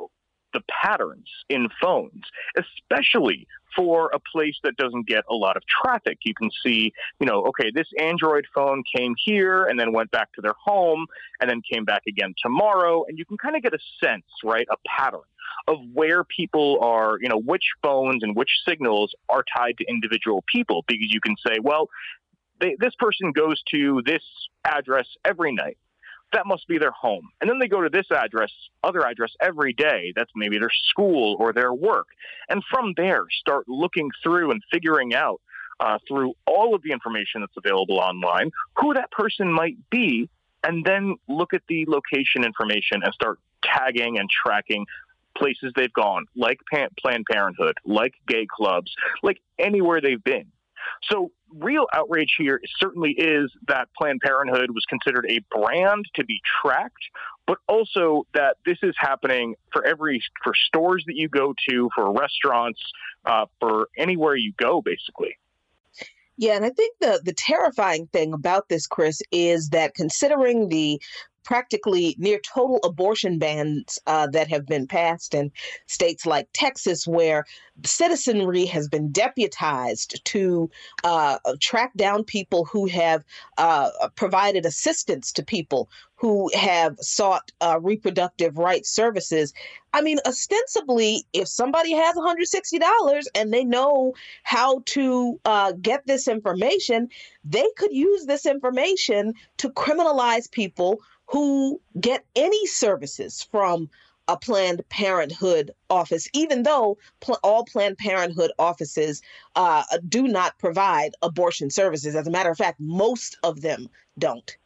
the patterns in phones, especially for a place that doesn't get a lot of traffic. You can see, you know, okay, this Android phone came here and then went back to their home and then came back again tomorrow. And you can kind of get a sense, right, a pattern of where people are, you know, which phones and which signals are tied to individual people because you can say, well, they, this person goes to this address every night that must be their home. And then they go to this address, other address every day. That's maybe their school or their work. And from there, start looking through and figuring out uh, through all of the information that's available online who that person might be. And then look at the location information and start tagging and tracking places they've gone, like Planned Parenthood, like gay clubs, like anywhere they've been. So, real outrage here certainly is that Planned Parenthood was considered a brand to be tracked, but also that this is happening for every for stores that you go to, for restaurants, uh, for anywhere you go, basically. Yeah, and I think the the terrifying thing about this, Chris, is that considering the practically near total abortion bans uh, that have been passed in states like Texas, where citizenry has been deputized to uh, track down people who have uh, provided assistance to people who have sought uh, reproductive rights services. I mean, ostensibly, if somebody has $160 and they know how to uh, get this information, they could use this information to criminalize people who get any services from a Planned Parenthood office, even though pl- all Planned Parenthood offices uh, do not provide abortion services. As a matter of fact, most of them don't.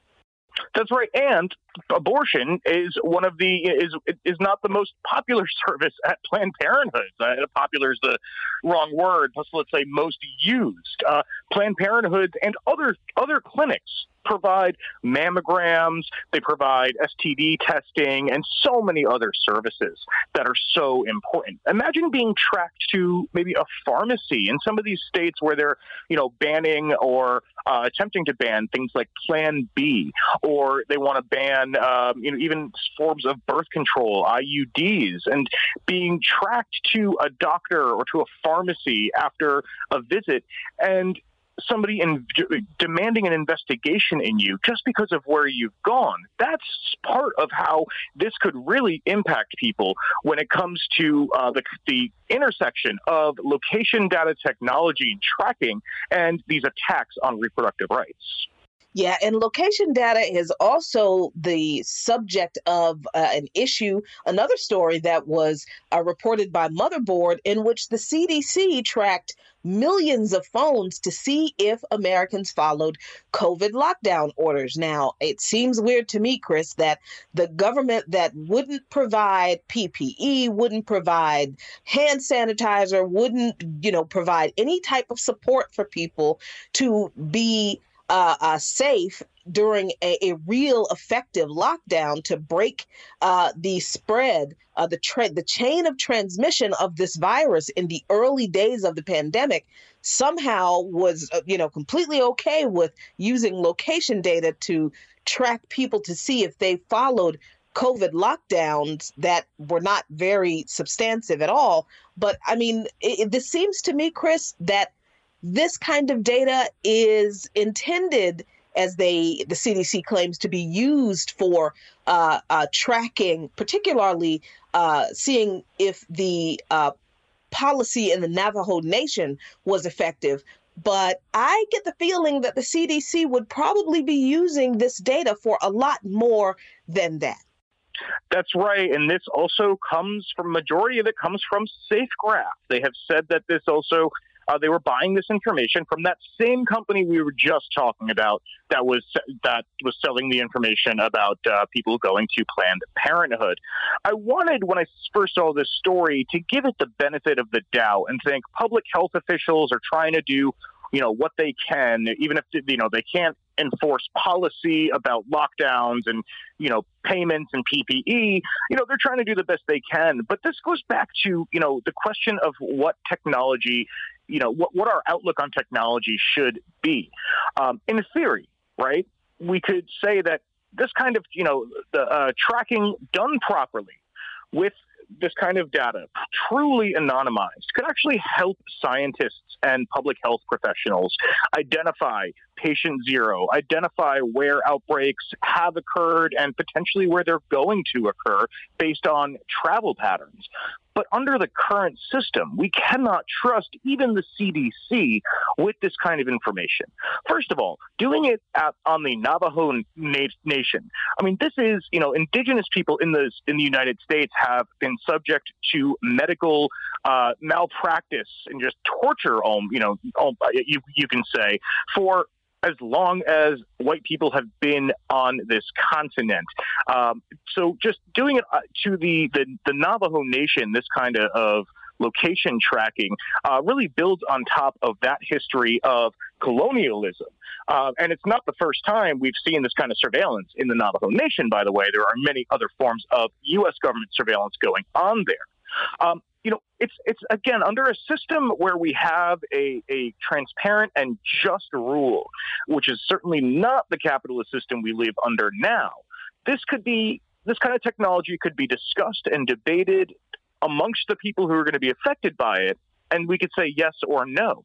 That's right. And abortion is one of the is is not the most popular [LAUGHS] service at Planned Parenthood. Uh, popular is the wrong word. Let's let's say most used. Uh, Planned Parenthood and other other clinics provide mammograms, they provide STD testing, and so many other services that are so important. Imagine being tracked to maybe a pharmacy in some of these states where they're, you know, banning or uh, attempting to ban things like Plan B, or they want to ban, um, you know, even forms of birth control, IUDs, and being tracked to a doctor or to a pharmacy after a visit and somebody in, demanding an investigation in you just because of where you've gone. That's part of how this could really impact people when it comes to uh, the, the intersection of location data technology and tracking and these attacks on reproductive rights. Yeah, and location data is also the subject of uh, an issue, another story that was uh, reported by Motherboard, in which the CDC tracked millions of phones to see if Americans followed COVID lockdown orders. Now, it seems weird to me, Chris, that the government that wouldn't provide PPE, wouldn't provide hand sanitizer, wouldn't, you know, provide any type of support for people to be uh, uh, safe during a, a, real effective lockdown to break uh, the spread, uh, the the chain of transmission of this virus in the early days of the pandemic, somehow was uh, you know completely okay with using location data to track people to see if they followed COVID lockdowns that were not very substantive at all. But I mean, it, this seems to me, Chris, that this kind of data is intended as they the CDC claims to be used for uh, uh, tracking, particularly uh, seeing if the uh, policy in the Navajo Nation was effective. But I get the feeling that the CDC would probably be using this data for a lot more than that. That's right, and this also comes from majority of it comes from SafeGraph. They have said that this also uh, they were buying this information from that same company we were just talking about that was that was selling the information about uh, people going to Planned Parenthood. I wanted when I first saw this story to give it the benefit of the doubt and think public health officials are trying to do you know what they can, even if you know they can't enforce policy about lockdowns and you know payments and PPE. You know they're trying to do the best they can. But this goes back to you know the question of what technology you know what, what our outlook on technology should be. Um, in theory, right, we could say that this kind of you know the uh, tracking done properly with this kind of data, truly anonymized, could actually help scientists and public health professionals identify patient zero, identify where outbreaks have occurred and potentially where they're going to occur based on travel patterns. But under the current system, we cannot trust even the CDC with this kind of information. First of all, doing it at, on the Navajo na- Nation. I mean, this is you know, indigenous people in the in the United States have been subject to medical uh, malpractice and just torture. Um, you know, um, you you can say for as long as white people have been on this continent. Um, so just doing it uh, to the, the, the Navajo Nation, this kind of, of location tracking uh, really builds on top of that history of colonialism. Uh, and it's not the first time we've seen this kind of surveillance in the Navajo Nation, by the way. There are many other forms of U.S. government surveillance going on there. Um, you know, it's it's again under a system where we have a, a transparent and just rule, which is certainly not the capitalist system we live under now. This could be this kind of technology could be discussed and debated amongst the people who are going to be affected by it and we could say yes or no.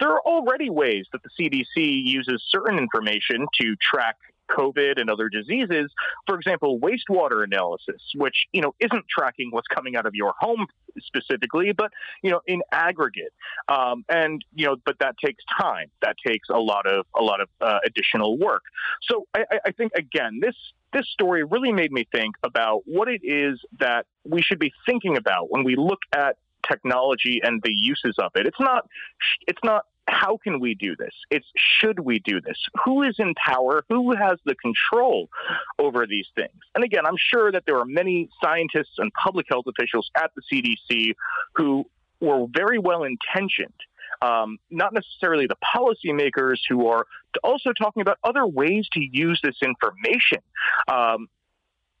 There are already ways that the CDC uses certain information to track COVID and other diseases. For example, wastewater analysis, which you know isn't tracking what's coming out of your home specifically, but you know in aggregate. Um, and you know, but that takes time. That takes a lot of a lot of uh, additional work. So I, I think again, this this story really made me think about what it is that we should be thinking about when we look at technology and the uses of it. It's not it's not how can we do this? It's should we do this? Who is in power? Who has the control over these things? And again, I'm sure that there are many scientists and public health officials at the CDC who were very well intentioned. Um, not necessarily the policymakers who are also talking about other ways to use this information. Um,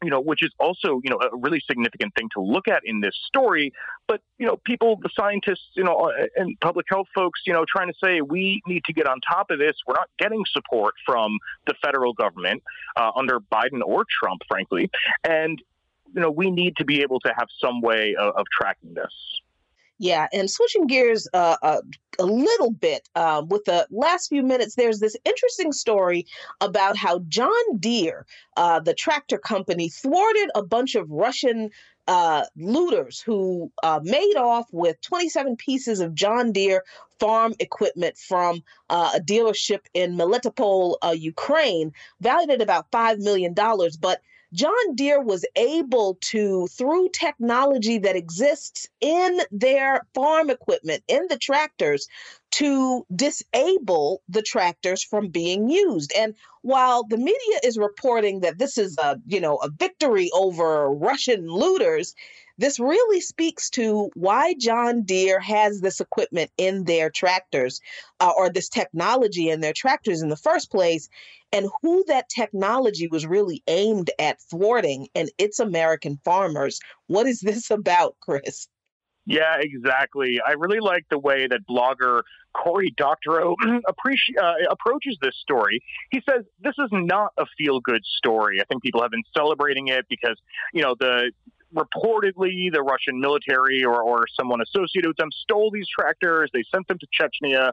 you know, which is also, you know, a really significant thing to look at in this story. But, you know, people, the scientists, you know, uh, and public health folks, you know, trying to say we need to get on top of this. We're not getting support from the federal government uh, under Biden or Trump, frankly. And, you know, we need to be able to have some way of, of tracking this. Yeah, and switching gears uh, uh, a little bit um, with the last few minutes, there's this interesting story about how John Deere, uh, the tractor company, thwarted a bunch of Russian uh, looters who uh, made off with 27 pieces of John Deere farm equipment from uh, a dealership in Melitopol, uh, Ukraine, valued at about $5 million. But John Deere was able to, through technology that exists in their farm equipment, in the tractors, to disable the tractors from being used. And while the media is reporting that this is a, you know, a victory over Russian looters, this really speaks to why John Deere has this equipment in their tractors uh, or this technology in their tractors in the first place and who that technology was really aimed at thwarting and its American farmers. What is this [LAUGHS] about, Chris? Yeah, exactly. I really like the way that blogger Cory Doctorow [CLEARS THROAT] uh, approaches this story. He says this is not a feel good story. I think people have been celebrating it because, you know, the reportedly the Russian military or, or someone associated with them stole these tractors. They sent them to Chechnya.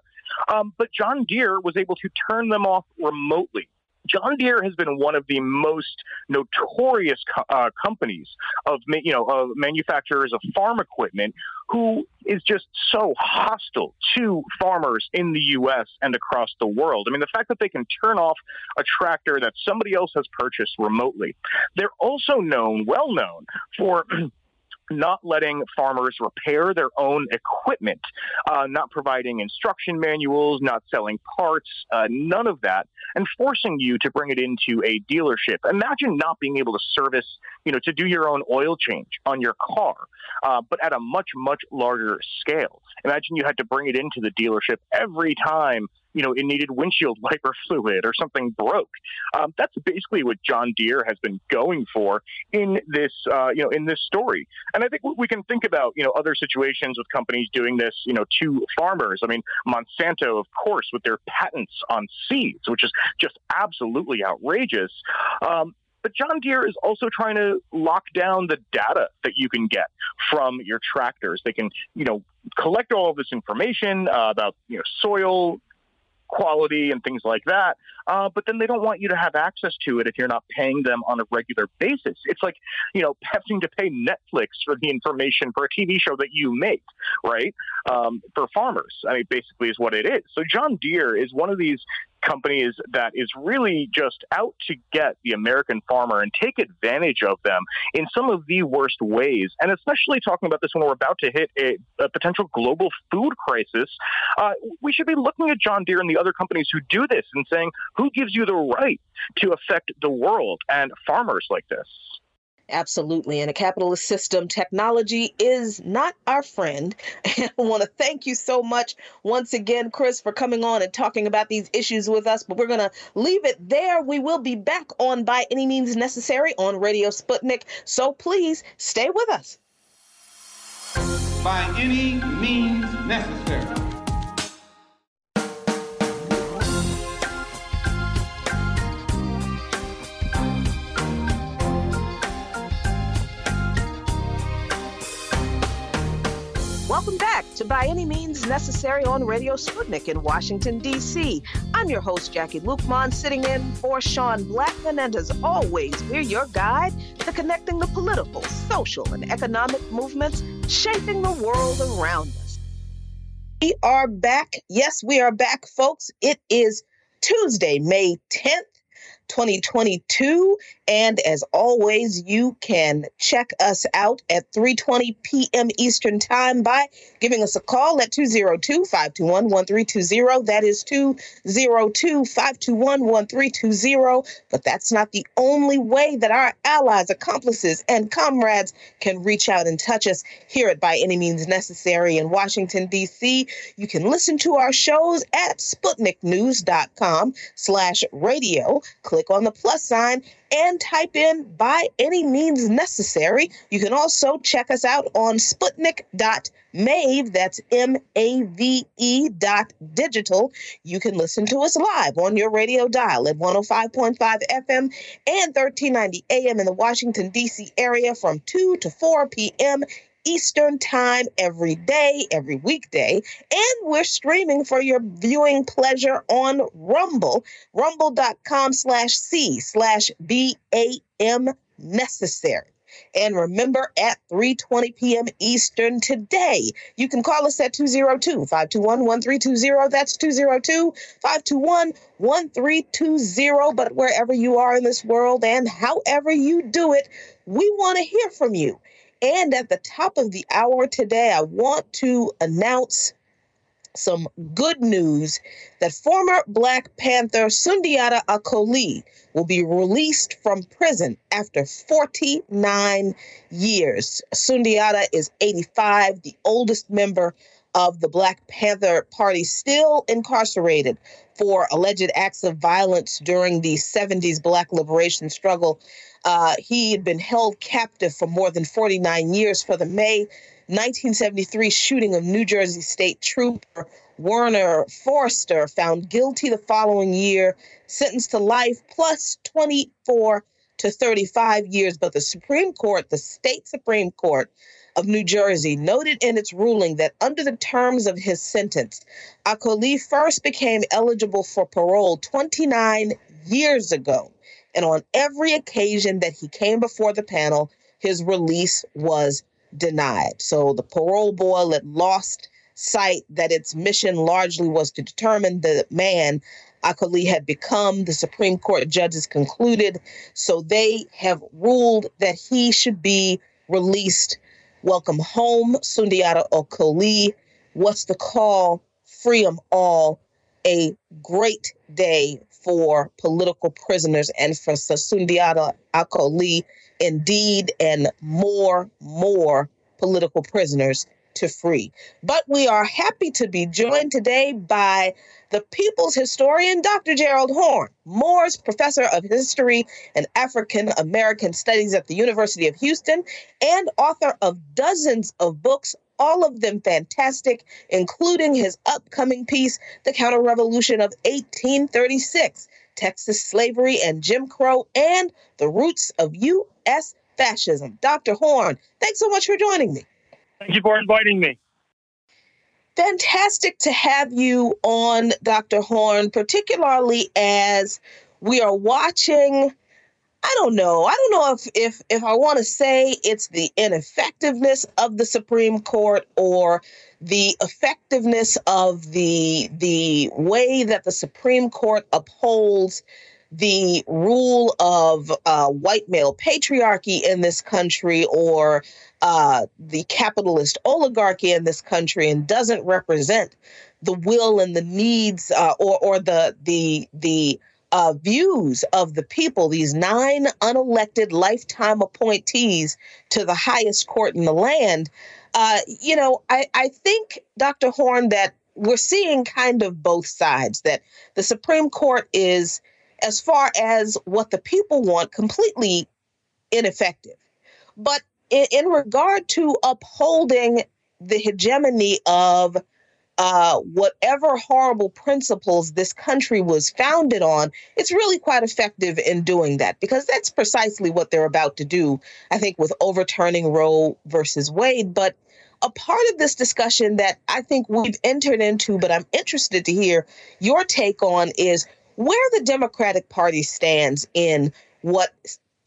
Um, but John Deere was able to turn them off remotely. John Deere has been one of the most notorious co- uh, companies of you know of manufacturers of farm equipment who is just so hostile to farmers in the U.S. and across the world. I mean, the fact that they can turn off a tractor that somebody else has purchased remotely. They're also known, well known, for [CLEARS THROAT] not letting farmers repair their own equipment, uh, not providing instruction manuals, not selling parts, uh, none of that, and forcing you to bring it into a dealership. Imagine not being able to service, you know, to do your own oil change on your car, uh, but at a much, much larger scale. Imagine you had to bring it into the dealership every time you know, it needed windshield [LAUGHS] wiper fluid or something broke. Um, that's basically what John Deere has been going for in this, uh, you know, in this story. And I think we can think about, you know, other situations with companies doing this, you know, to farmers. I mean, Monsanto, of course, with their patents on seeds, which is just absolutely outrageous. Um, but John Deere is also trying to lock down the data that you can get from your tractors. They can, you know, collect all of this information uh, about, you know, soil quality and things like that. Uh, but then they don't want you to have access to it if you're not paying them on a regular basis. It's like, you know, having to pay Netflix for the information for a TV show that you make, right? Um, for farmers. I mean, basically is what it is. So John Deere is one of these companies that is really just out to get the American farmer and take advantage of them in some of the worst ways. And especially talking about this when we're about to hit a, a potential global food crisis, uh, we should be looking at John Deere and the other companies who do this and saying, who gives you the right to affect the world and farmers like this? Absolutely. In a capitalist system, technology is not our friend. [LAUGHS] And I want to thank you so much once again, Chris, for coming on and talking about these issues with us. But we're going to leave it there. We will be back on By Any Means Necessary on Radio Sputnik. So please stay with us. By any means necessary. To By Any Means Necessary on Radio Sputnik in Washington, D.C. I'm your host, Jacquie Luqman, sitting in for Sean Blackmon, and as always, we're your guide to connecting the political, social, and economic movements shaping the world around us. We are back. Yes, we are back, folks. It is Tuesday, May 10th. 2022. And as always, you can check us out at 3:20 p.m. Eastern Time by giving us a call at 202-521-1320. That is 202-521-1320. But that's not the only way that our allies, accomplices, and comrades can reach out and touch us here at By Any Means Necessary in Washington, D.C. You can listen to our shows at SputnikNews.com slash radio. Click on the plus sign and type in by any means necessary. You can also check us out on Sputnik.mave, that's M A V E dot digital. You can listen to us live on your radio dial at 105.5 FM and 1390 AM in the Washington, D.C. area from 2 to 4 p.m. Eastern Time every day, every weekday. And we're streaming for your viewing pleasure on Rumble, rumble.com slash C slash B A M necessary. And remember, at 3:20 p.m. Eastern today, you can call us at 202-521-1320. That's 202-521-1320. But wherever you are in this world and however you do it, we want to hear from you. And at the top of the hour today, I want to announce some good news that former Black Panther Sundiata Acoli will be released from prison after 49 years. Sundiata is 85, the oldest member of the Black Panther Party, still incarcerated for alleged acts of violence during the 70s Black liberation struggle. Uh, he had been held captive for more than 49 years for the May 1973 shooting of New Jersey State Trooper Werner Foerster, found guilty the following year, sentenced to life plus 24 to 35 years. But the Supreme Court, the state Supreme Court of New Jersey, noted in its ruling that under the terms of his sentence, Acoli first became eligible for parole 29 years ago. And on every occasion that he came before the panel, his release was denied. So the parole board lost sight that its mission largely was to determine the man Acoli had become. The Supreme Court judges concluded. So they have ruled that he should be released. Welcome home, Sundiata Acoli. What's the call? Free them all. A great day for political prisoners and for Sundiata Acoli indeed, and more, more political prisoners to free. But we are happy to be joined today by the people's historian, Dr. Gerald Horne, Moores Professor of History and African American Studies at the University of Houston, and author of dozens of books, all of them fantastic, including his upcoming piece, The Counter Revolution of 1836. Texas slavery and Jim Crow, and the roots of U.S. fascism. Dr. Horne, thanks so much for joining me. Thank you for inviting me. Fantastic to have you on, Dr. Horne, particularly as we are watching. I don't know. I don't know if if if I want to say it's the ineffectiveness of the Supreme Court or the effectiveness of the the way that the Supreme Court upholds the rule of uh, white male patriarchy in this country or uh, the capitalist oligarchy in this country and doesn't represent the will and the needs uh, or or the the the uh, views of the people, these nine unelected lifetime appointees to the highest court in the land, uh, you know, I, I think, Dr. Horne, that we're seeing kind of both sides, that the Supreme Court is, as far as what the people want, completely ineffective. But in, in regard to upholding the hegemony of uh, whatever horrible principles this country was founded on, it's really quite effective in doing that because that's precisely what they're about to do, I think, with overturning Roe versus Wade. But a part of this discussion that I think we've entered into, but I'm interested to hear your take on is where the Democratic Party stands in what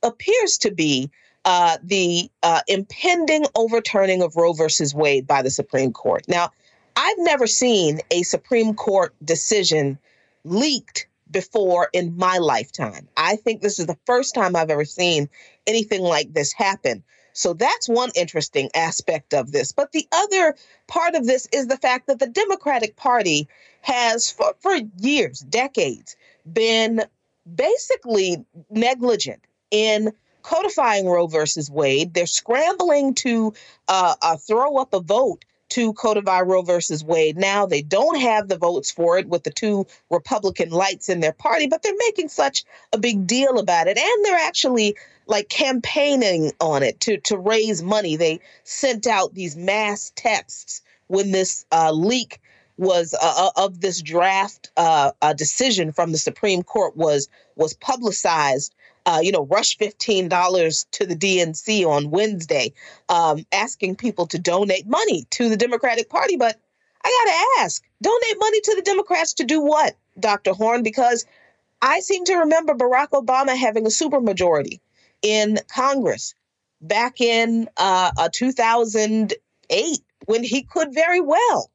appears to be uh, the uh, impending overturning of Roe versus Wade by the Supreme Court. Now, I've never seen a Supreme Court decision leaked before in my lifetime. I think this is the first time I've ever seen anything like this happen. So that's one interesting aspect of this. But the other part of this is the fact that the Democratic Party has, for, for years, decades, been basically negligent in codifying Roe versus Wade. They're scrambling to uh, uh, throw up a vote to codify Roe versus Wade. Now they don't have the votes for it with the two Republican lights in their party, but they're making such a big deal about it. And they're actually like campaigning on it to, to raise money. They sent out these mass texts when this uh, leak was uh, uh of this draft uh, decision from the Supreme Court was was publicized uh, you know, rush $15 to the DNC on Wednesday, um, asking people to donate money to the Democratic Party. But I got to ask, donate money to the Democrats to do what, Dr. Horne? Because I seem to remember Barack Obama having a supermajority in Congress. back in uh, 2008 when he could very well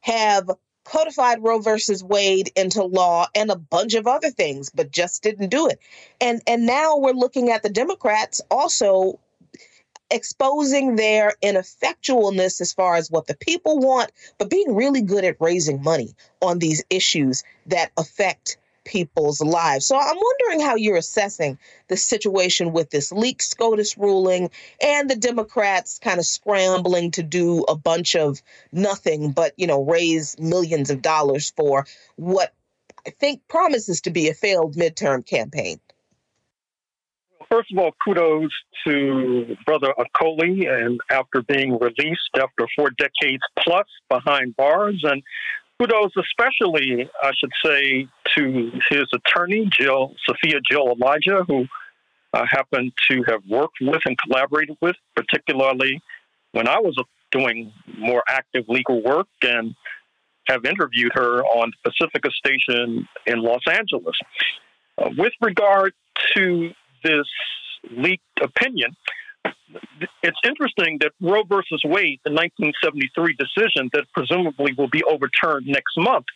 have codified Roe versus Wade into law and a bunch of other things, but just didn't do it. And and now we're looking at the Democrats also exposing their ineffectualness as far as what the people want, but being really good at raising money on these issues that affect people's lives. So I'm wondering how you're assessing the situation with this leaked SCOTUS ruling and the Democrats kind of scrambling to do a bunch of nothing but, you know, raise millions of dollars for what I think promises to be a failed midterm campaign. First of all, kudos to Brother Acoli, and after being released after four decades plus behind bars, and kudos especially, I should say, to his attorney, Jill Soffiyah Jill Elijah, who I happen to have worked with and collaborated with, particularly when I was doing more active legal work and have interviewed her on Pacifica Station in Los Angeles. Uh, with regard to this leaked opinion, it's interesting that Roe versus Wade, the 1973 decision that presumably will be overturned next month,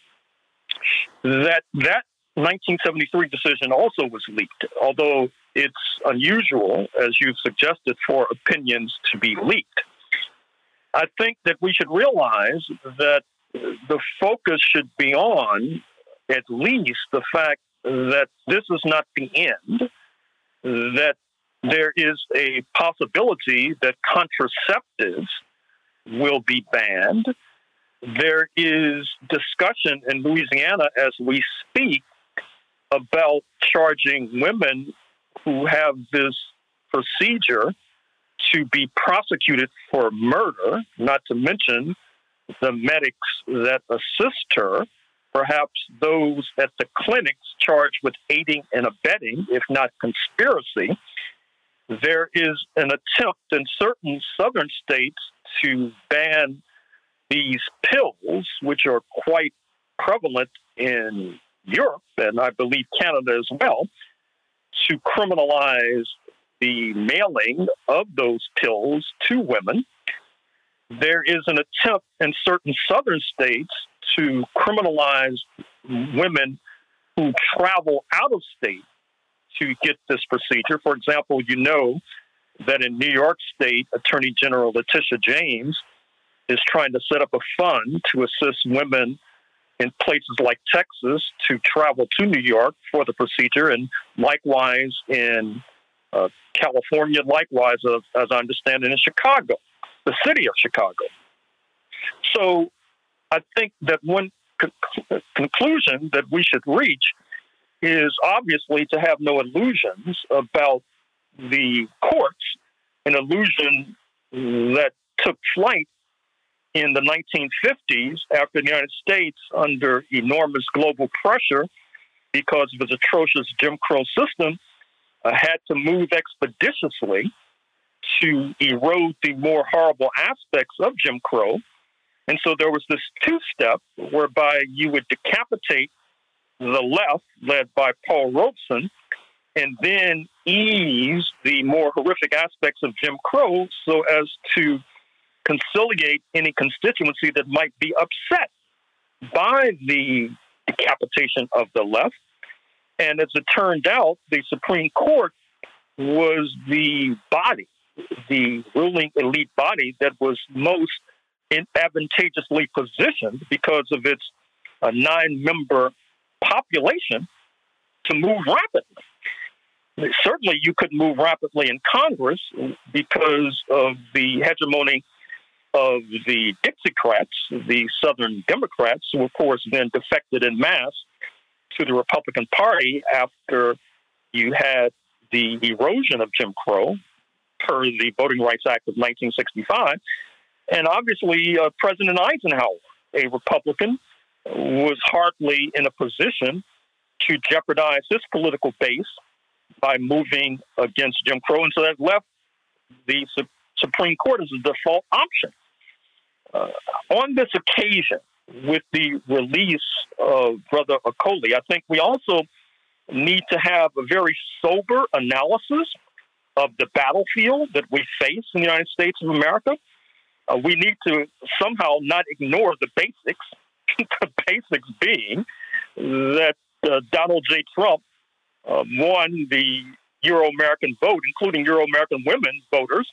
that that 1973 decision also was leaked, although it's unusual, as you've suggested, for opinions to be leaked. I think that we should realize that the focus should be on at least the fact that this is not the end, that there is a possibility that contraceptives will be banned. There is discussion in Louisiana as we speak about charging women who have this procedure to be prosecuted for murder, not to mention the medics that assist her, perhaps those at the clinics charged with aiding and abetting, if not conspiracy there is an attempt in certain southern states to ban these pills, which are quite prevalent in Europe and I believe Canada as well, to criminalize the mailing of those pills to women. There is an attempt in certain southern states to criminalize women who travel out of state to get this procedure. For example, you know that in New York State, Attorney General Letitia James is trying to set up a fund to assist women in places like Texas to travel to New York for the procedure, and likewise in uh, California, likewise, uh, as I understand it, in Chicago, the city of Chicago. So I think that one con- conclusion that we should reach is obviously to have no illusions about the courts, an illusion that took flight in the 1950s after the United States, under enormous global pressure because of its atrocious Jim Crow system, uh, had to move expeditiously to erode the more horrible aspects of Jim Crow. And so there was this two step whereby you would decapitate the left, led by Paul Robeson, and then ease the more horrific aspects of Jim Crow so as to conciliate any constituency that might be upset by the decapitation of the left. And as it turned out, the Supreme Court was the body, the ruling elite body that was most advantageously positioned because of its uh, nine member population to move rapidly. Certainly, you could move rapidly in Congress because of the hegemony of the Dixiecrats, the Southern Democrats, who, of course, then defected in mass to the Republican Party after you had the erosion of Jim Crow per the Voting Rights Act of 1965. And obviously, uh, President Eisenhower, a Republican, was hardly in a position to jeopardize his political base by moving against Jim Crow. And so that left the Su- Supreme Court as a default option. Uh, on this occasion, with the release of Brother Acoli, I think we also need to have a very sober analysis of the battlefield that we face in the United States of America. Uh, we need to somehow not ignore the basics, [LAUGHS] the basics being that uh, Donald J. Trump uh, won the Euro American vote, including Euro American women voters,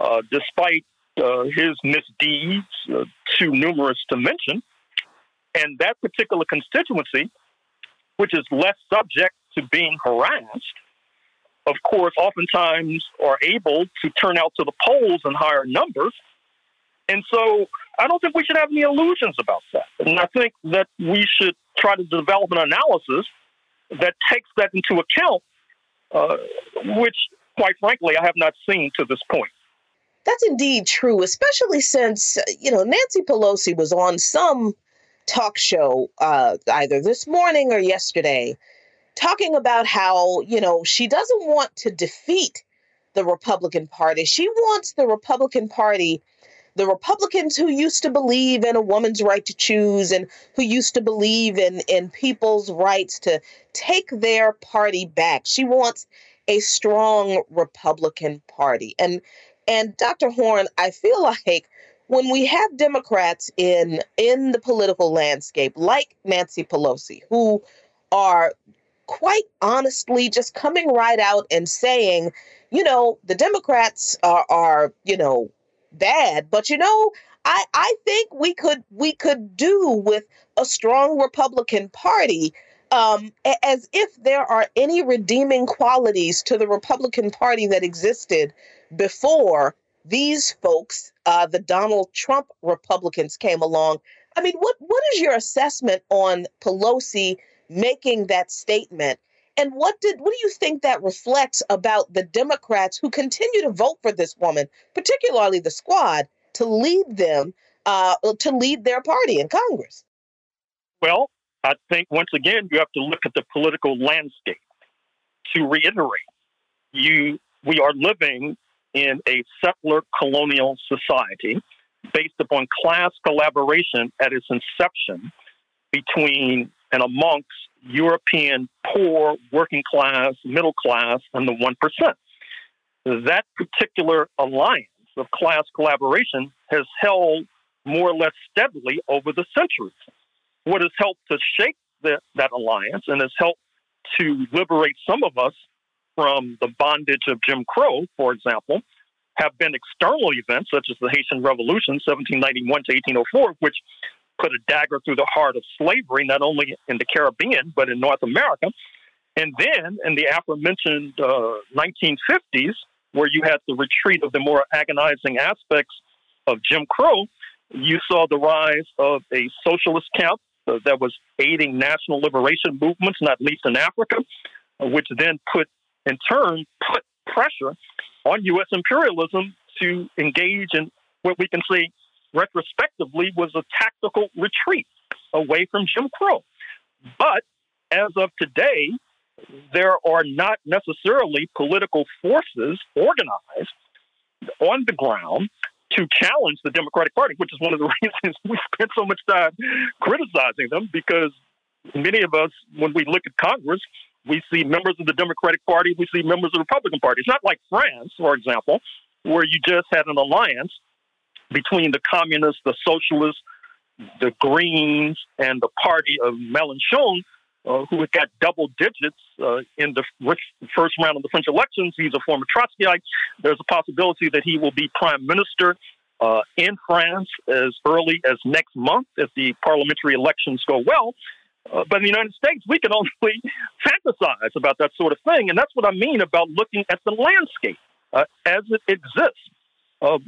uh, despite uh, his misdeeds, uh, too numerous to mention. And that particular constituency, which is less subject to being harassed, of course, oftentimes are able to turn out to the polls in higher numbers. And so I don't think we should have any illusions about that. And I think that we should try to develop an analysis that takes that into account, uh, which, quite frankly, I have not seen to this point. That's indeed true, especially since, you know, Nancy Pelosi was on some talk show uh, either this morning or yesterday talking about how, you know, she doesn't want to defeat the Republican Party. She wants the Republican Party, the Republicans who used to believe in a woman's right to choose and who used to believe in, in people's rights to take their party back. She wants a strong Republican Party. And and Dr. Horne, I feel [LAUGHS] like when we have Democrats in in the political landscape, like Nancy Pelosi, who are quite honestly just coming right out and saying, you know, the Democrats are, are you know, bad, but you know, I, I think we could we could do with a strong Republican Party um, as if there are any redeeming qualities to the Republican Party that existed before these folks, uh, the Donald Trump Republicans, came along. I mean, what what is your assessment on Pelosi making that statement? And what did what do you think that reflects about the Democrats who continue to vote for this woman, particularly the squad, to lead them uh, to lead their party in Congress? Well, I think once again you have to look at the political landscape. To reiterate, you we are living in a settler colonial society based upon class collaboration at its inception between and amongst European poor, working class, middle class, and the 1%. That particular alliance of class collaboration has held more or less steadily over the centuries. What has helped to shape the, that alliance and has helped to liberate some of us from the bondage of Jim Crow, for example, have been external events such as the Haitian Revolution, 1791 to 1804, which put a dagger through the heart of slavery, not only in the Caribbean, but in North America. And then in the aforementioned uh, 1950s, where you had the retreat of the more agonizing aspects of Jim Crow, you saw the rise of a socialist camp uh, that was aiding national liberation movements, not least in Africa, which then put in turn put pressure on U.S. imperialism to engage in what we can say retrospectively was a tactical retreat away from Jim Crow. But as of today, there are not necessarily political forces organized on the ground to challenge the Democratic Party, which is one of the [LAUGHS] reasons we spend so much time criticizing them because many of us, when we look at Congress, we see members of the Democratic Party, we see members of the Republican Party. It's not like France, for example, where you just had an alliance between the communists, the socialists, the Greens, and the party of Mélenchon, uh, who had got double digits uh, in the first round of the French elections. He's a former Trotskyite. There's a possibility that he will be prime minister uh, in France as early as next month if the parliamentary elections go well. Uh, but in the United States, we can only [LAUGHS] fantasize about that sort of thing. And that's what I mean about looking at the landscape uh, as it exists. Uh,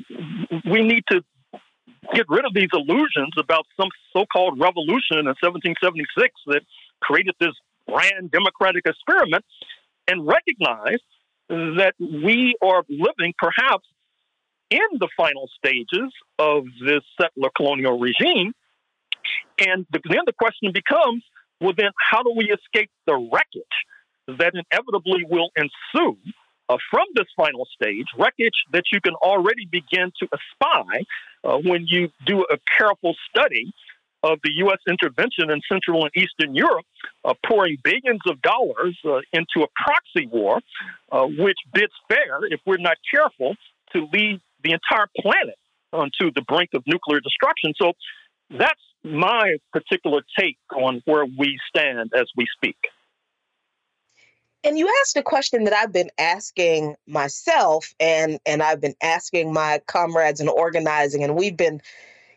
we need to get rid of these illusions about some so called revolution in 1776 that created this grand democratic experiment and recognize that we are living perhaps in the final stages of this settler colonial regime. And then the question becomes well, then how do we escape the wreckage that inevitably will ensue uh, from this final stage, wreckage that you can already begin to espy uh, when you do a careful study of the U.S. intervention in Central and Eastern Europe, uh, pouring billions of dollars uh, into a proxy war, uh, which bids fair, if we're not careful, to lead the entire planet onto the brink of nuclear destruction. So that's my particular take on where we stand as we speak. And you asked a question that I've been asking myself and and I've been asking my comrades in organizing and we've been,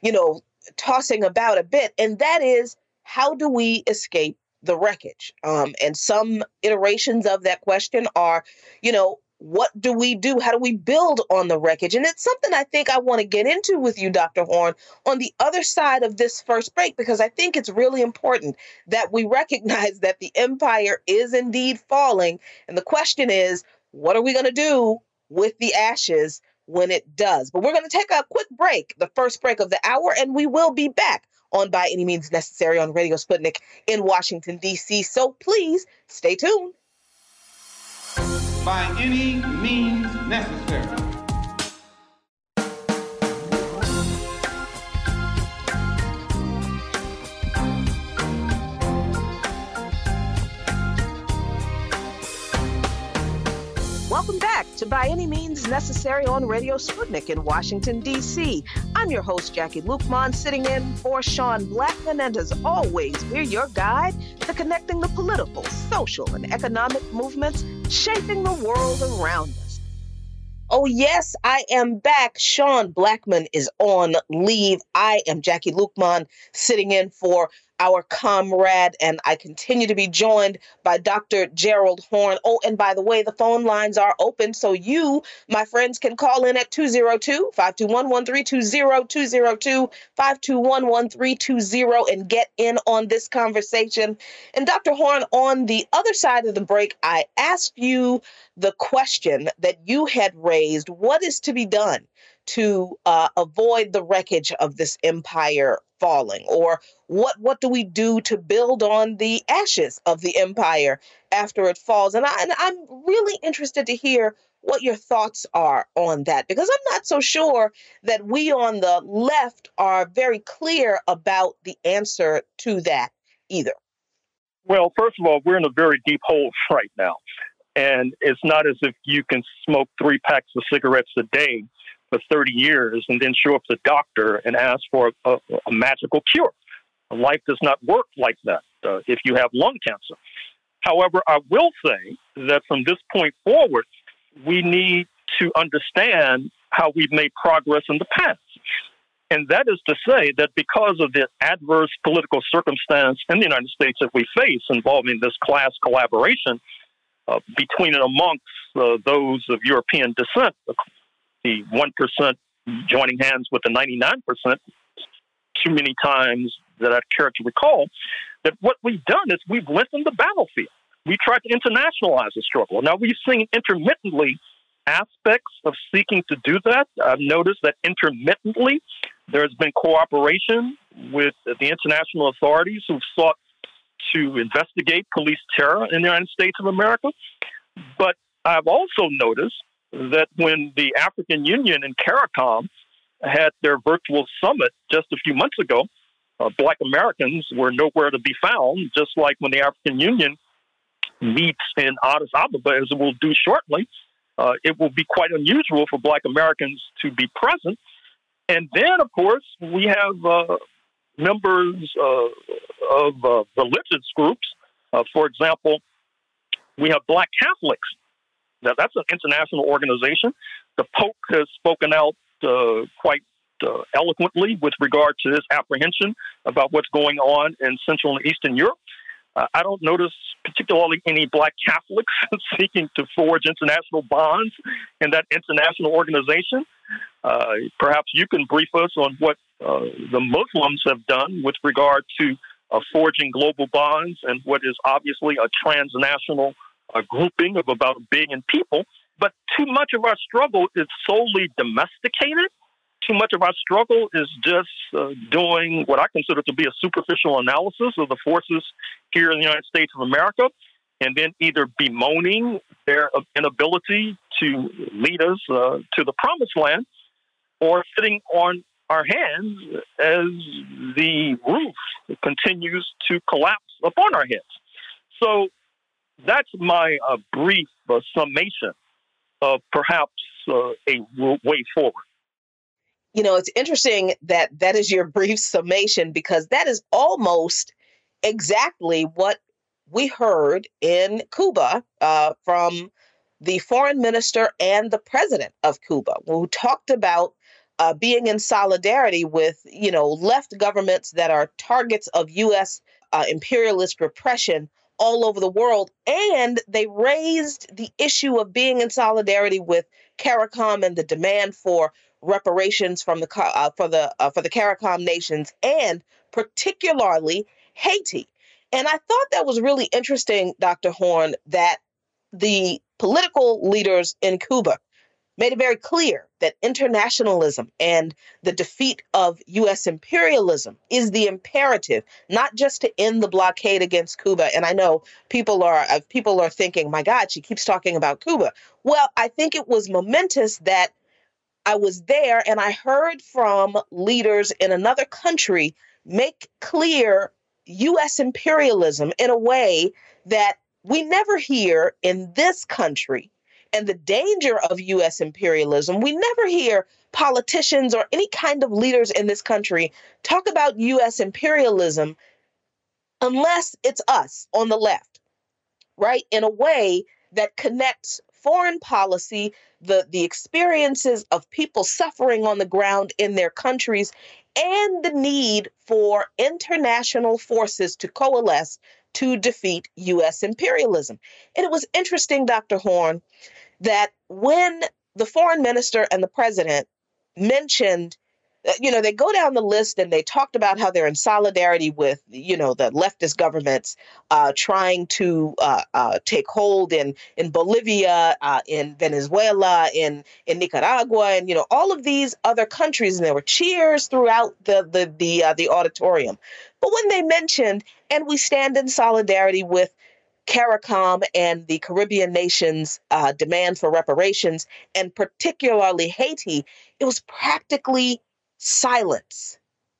you know, tossing about a bit and that is how do we escape the wreckage? Um, and some iterations of that question are, you know, what do we do? How do we build on the wreckage? And it's something I think I want to get into with you, Dr. Horne, on the other side of this first break, because I think it's really important that we recognize that the empire is indeed falling. And the question is, what are we going to do with the ashes when it does? But we're going to take a quick break, the first break of the hour, and we will be back on By Any Means Necessary on Radio Sputnik in Washington, D.C. So please stay tuned by any means necessary. Welcome back to By Any Means Necessary on Radio Sputnik in Washington, D.C. I'm your host, Jacquie Luqman, sitting in for Sean Blackmon, and as always, we're your guide to connecting the political, social, and economic movements shaping the world around us. Oh, yes, I am back. Sean Blackmon is on leave. I am Jacquie Luqman, sitting in for our comrade, and I continue to be joined by Dr. Gerald Horne. Oh, and by the way, the phone lines are open, so you, my friends, can call in at 202 521 1320, 202 521 1320, and get in on this conversation. And Dr. Horne, on the other side of the break, I asked you the question that you had raised what is to be done? To uh, avoid the wreckage of this empire falling? Or what what do we do to build on the ashes of the empire after it falls? And, I, and i'm really interested to hear what your thoughts are on that because i'm not so sure that we on the left are very clear about the answer to that either. Well first of all we're in a very deep hole right now and it's not as if you can smoke three packs of cigarettes a day for 30 years and then show up to the doctor and ask for a, a magical cure. Life does not work like that uh, if you have lung cancer. However, I will say that from this point forward, we need to understand how we've made progress in the past. And that is to say that because of the adverse political circumstance in the United States that we face involving this class collaboration uh, between and amongst uh, those of European descent, the 1% joining hands with the 99% too many times that I care to recall, that what we've done is we've lengthened the battlefield. We tried to internationalize the struggle. Now we've seen intermittently aspects of seeking to do that. I've noticed that intermittently there has been cooperation with the international authorities who've sought to investigate police terror in the United States of America. But I've also noticed that when the African Union and CARICOM had their virtual summit just a few months ago, uh, Black Americans were nowhere to be found, just like when the African Union meets in Addis Ababa, as it will do shortly. Uh, it will be quite unusual for Black Americans to be present. And then, of course, we have uh, members uh, of uh, religious groups. Uh, for example, we have Black Catholics that's an international organization. The Pope has spoken out uh, quite uh, eloquently with regard to this apprehension about what's going on in Central and Eastern Europe. Uh, I don't notice particularly any black Catholics [LAUGHS] seeking to forge international bonds in that international organization. Uh, perhaps you can brief us on what uh, the Muslims have done with regard to uh, forging global bonds and what is obviously a transnational a grouping of about a billion people. But too much of our struggle is solely domesticated. Too much of our struggle is just uh, doing what I consider to be a superficial analysis of the forces here in the United States of America, and then either bemoaning their inability to lead us uh, to the promised land or sitting on our hands as the roof continues to collapse upon our heads. So that's my uh, brief uh, summation of perhaps uh, a way forward. You know, it's interesting that that is your [LAUGHS] brief summation because that is almost exactly what we heard in Cuba uh, from the foreign minister and the president of Cuba, who talked about uh, being in solidarity with, you know, left governments that are targets of U.S. Uh, imperialist repression all over the world. And they raised the issue of being in solidarity with CARICOM and the demand for reparations from the uh, for the uh, for the CARICOM nations and particularly Haiti. And I thought that was really interesting, Dr. Horne, that the political leaders in Cuba made it very clear that internationalism and the defeat of U.S. imperialism is the imperative, not just to end the blockade against Cuba. And I know people are uh, people are thinking, "My God, she keeps talking about Cuba." Well, I think it was momentous that I was there and I heard from leaders in another country make clear U.S. imperialism in a way that we never hear in this country and the danger of U.S. imperialism, we never hear politicians or any kind of leaders in this country talk about U.S. imperialism unless it's us on the left, right? In a way that connects foreign policy, the, the experiences of people suffering on the ground in their countries, and the need for international forces to coalesce to defeat U.S. imperialism. And it was interesting, Dr. Horne, that when the foreign minister and the president mentioned uh, you know they go down the list and they talked about how they're in solidarity with you know the leftist governments uh, trying to uh, uh, take hold in in Bolivia, uh, in Venezuela, in in Nicaragua, and you know all of these other countries, and there were cheers throughout the the the uh, the auditorium. But when they mentioned, and we stand in solidarity with CARICOM and the Caribbean nations' uh, demand for reparations, and particularly Haiti, it was practically silence.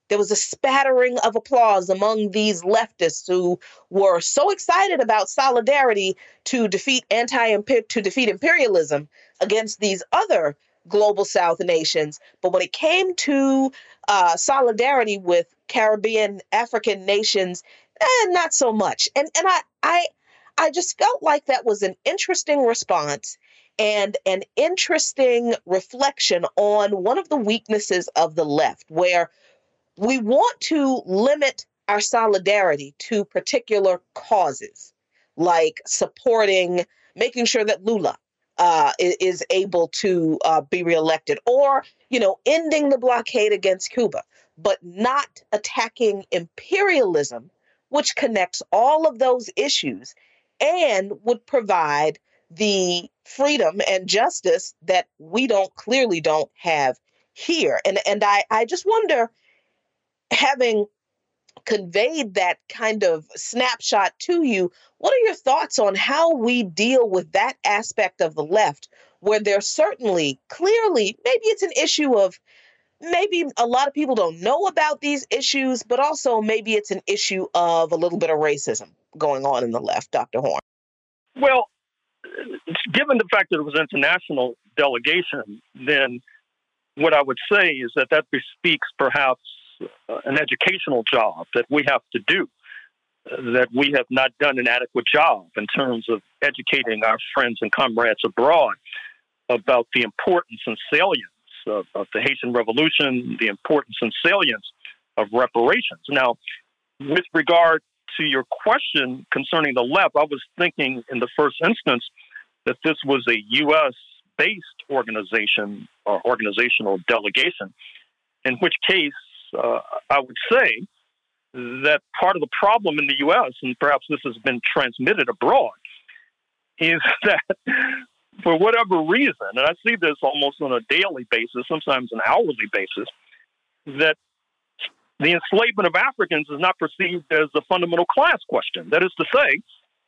There was a spattering of applause among these leftists who were so excited about solidarity to defeat anti to defeat imperialism against these other global South nations. But when it came to uh, solidarity with Caribbean African nations, eh, not so much. And and I I I just felt like that was an interesting response and an interesting reflection on one of the weaknesses of the left, where we want to limit our solidarity to particular causes, like supporting, making sure that Lula uh, is able to uh, be reelected, or you know, ending the blockade against Cuba, but not attacking imperialism, which connects all of those issues and would provide the freedom and justice that we don't clearly don't have here. And and I, I just wonder, having conveyed that kind of snapshot to you, what are your thoughts on how we deal with that aspect of the left, where there's certainly clearly maybe it's an issue of maybe a lot of people don't know about these issues, but also maybe it's an issue of a little bit of racism going on in the left, Dr. Horne? Well, given the fact that it was an international delegation, then what I would say is that that bespeaks perhaps uh, an educational job that we have to do, uh, that we have not done an adequate job in terms of educating our friends and comrades abroad about the importance and salience of, of the Haitian Revolution, the importance and salience of reparations. Now, with regard to your question concerning the left, I was thinking in the first instance that this was a U.S. based organization or organizational delegation, in which case uh, I would say that part of the problem in the U.S., and perhaps this has been transmitted abroad, is [LAUGHS] that for whatever reason, and I see this almost on a daily basis, sometimes an hourly basis, that the enslavement of Africans is not perceived as a fundamental class question. That is to say,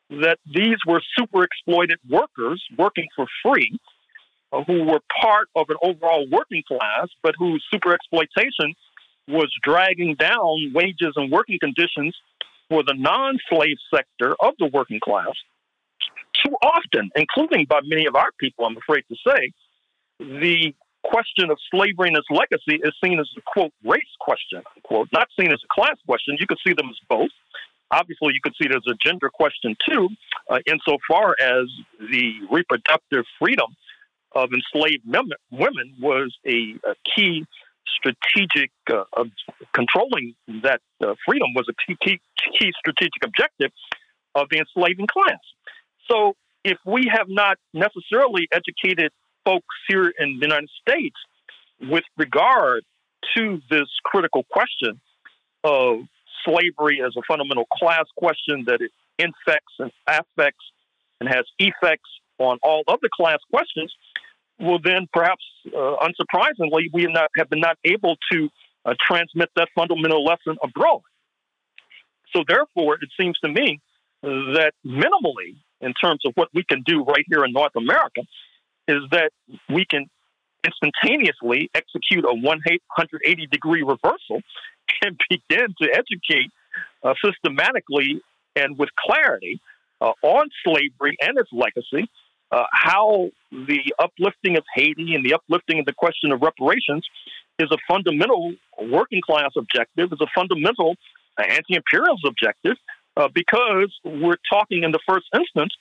that these were super exploited workers working for free uh, who were part of an overall working class, but whose super exploitation was dragging down wages and working conditions for the non slave sector of the working class. Too often, including by many of our people, I'm afraid to say, the question of slavery and its legacy is seen as a quote race question, quote, not seen as a class question. You could see them as both. Obviously, you could see it as a gender question too, uh, insofar as the reproductive freedom of enslaved women was a, a key strategic uh, controlling that uh, freedom was a key, key strategic objective of the enslaving class. So, if we have not necessarily educated folks here in the United States with regard to this critical question of slavery as a fundamental class question that it infects and affects and has effects on all other class questions, well, then perhaps uh, unsurprisingly, we have, not, have been not able to uh, transmit that fundamental lesson abroad. So, therefore, it seems to me that minimally, in terms of what we can do right here in North America, is that we can instantaneously execute a 180 degree reversal [LAUGHS] and begin to educate uh, systematically and with clarity uh, on slavery and its legacy, uh, how the uplifting of Haiti and the uplifting of the question of reparations is a fundamental working class objective, is a fundamental anti imperialist objective, uh, because we're talking in the first instance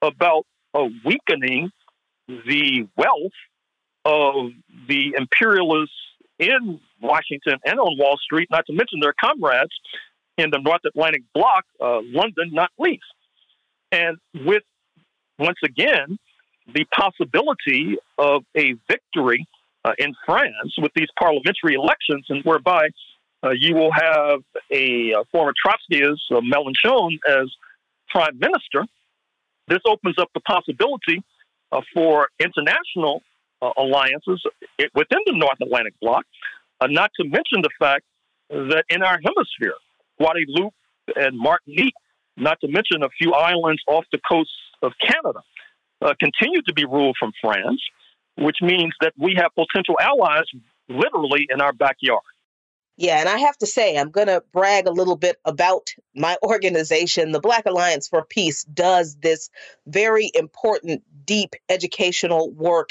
about a weakening the wealth of the imperialists in Washington and on Wall Street, not to mention their comrades in the North Atlantic bloc, uh, London not least. And with, once again, the possibility of a victory uh, in France with these parliamentary elections, and whereby uh, you will have a, a former Trotskyist, uh, Mélenchon, as prime minister. This opens up the possibility uh, for international uh, alliances within the North Atlantic bloc, uh, not to mention the fact that in our hemisphere, Guadeloupe and Martinique, not to mention a few islands off the coast of Canada, uh, continue to be ruled from France, which means that we have potential allies literally in our backyard. Yeah, and I have to say, I'm going to brag a little bit about my [LAUGHS] organization. The Black Alliance for Peace does this very important, deep educational work.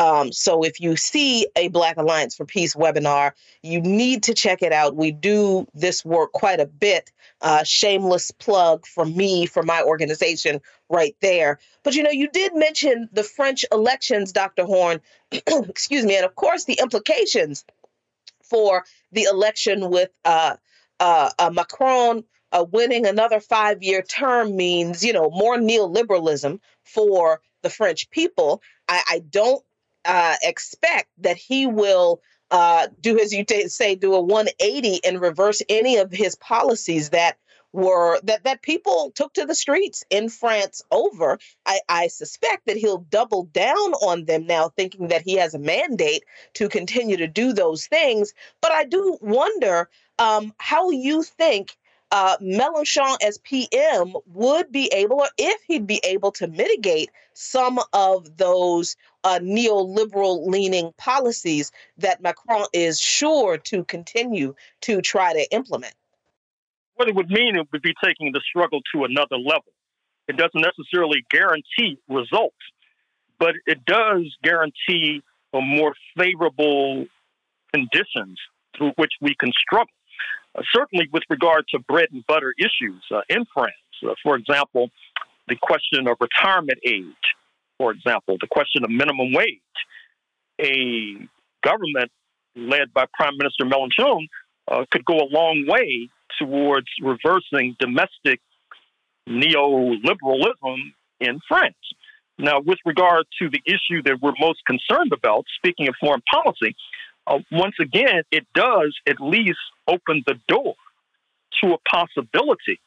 Um, so if you see a Black Alliance for Peace webinar, you need to check it out. We do this work quite a bit. Uh, shameless plug for me, for my organization, right there. But you know, you did mention the French elections, Dr. Horne. [CLEARS THROAT] Excuse me, and of course, the implications for the election with uh, uh, uh, Macron uh, winning another five year term means, you know, more neoliberalism for the French people. I, I don't uh, expect that he will uh, do, as you t- say, do a 180 and reverse any of his policies that were that that people took to the streets in France over. I, I suspect that he'll double down on them now, thinking that he has a mandate to continue to do those things. But I do wonder um, how you think uh, Mélenchon as PM would be able, or if he'd be able to mitigate some of those uh, neoliberal leaning policies that Macron is sure to continue to try to implement it would mean it would be taking the struggle to another level. It doesn't necessarily guarantee results, but it does guarantee a more favorable conditions through which we can struggle. Uh, certainly, with regard to bread and butter issues uh, in France, uh, for example, the question of retirement age, for example, the question of minimum wage, a government led by Prime Minister Mélenchon uh, could go a long way towards reversing domestic neoliberalism in France. Now, with regard to the issue that we're most concerned about, speaking of foreign policy, uh, once again, it does at least open the door to a possibility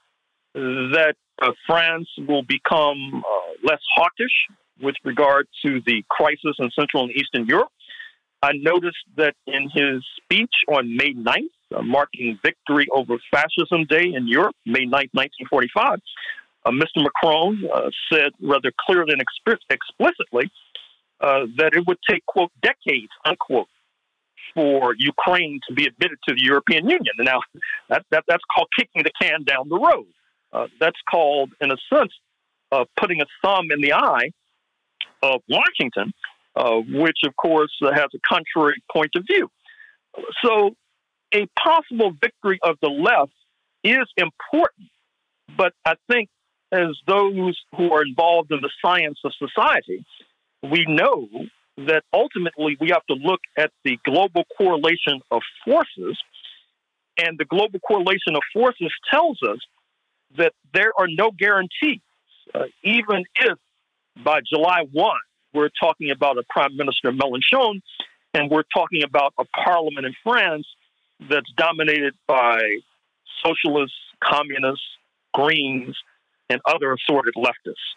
that uh, France will become uh, less hawkish with regard to the crisis in Central and Eastern Europe. I noticed that in his speech on May 9th, uh, marking victory over Fascism Day in Europe, May 9, 1945, uh, Mr. Macron uh, said rather clearly and explicitly uh, that it would take, quote, decades, unquote, for Ukraine to be admitted to the European Union. Now, that, that, that's called kicking the can down the road. Uh, that's called, in a sense, uh, putting a thumb in the eye of Washington, uh, which, of course, has a contrary point of view. So, a possible victory of the left is important, but I think as those who are involved in the science of society, we know that ultimately we have to look at the global correlation of forces. And the global correlation of forces tells us that there are no guarantees, uh, even if by July 1, we're talking about a Prime Minister Mélenchon, and we're talking about a parliament in France that's dominated by socialists, communists, Greens, and other assorted leftists.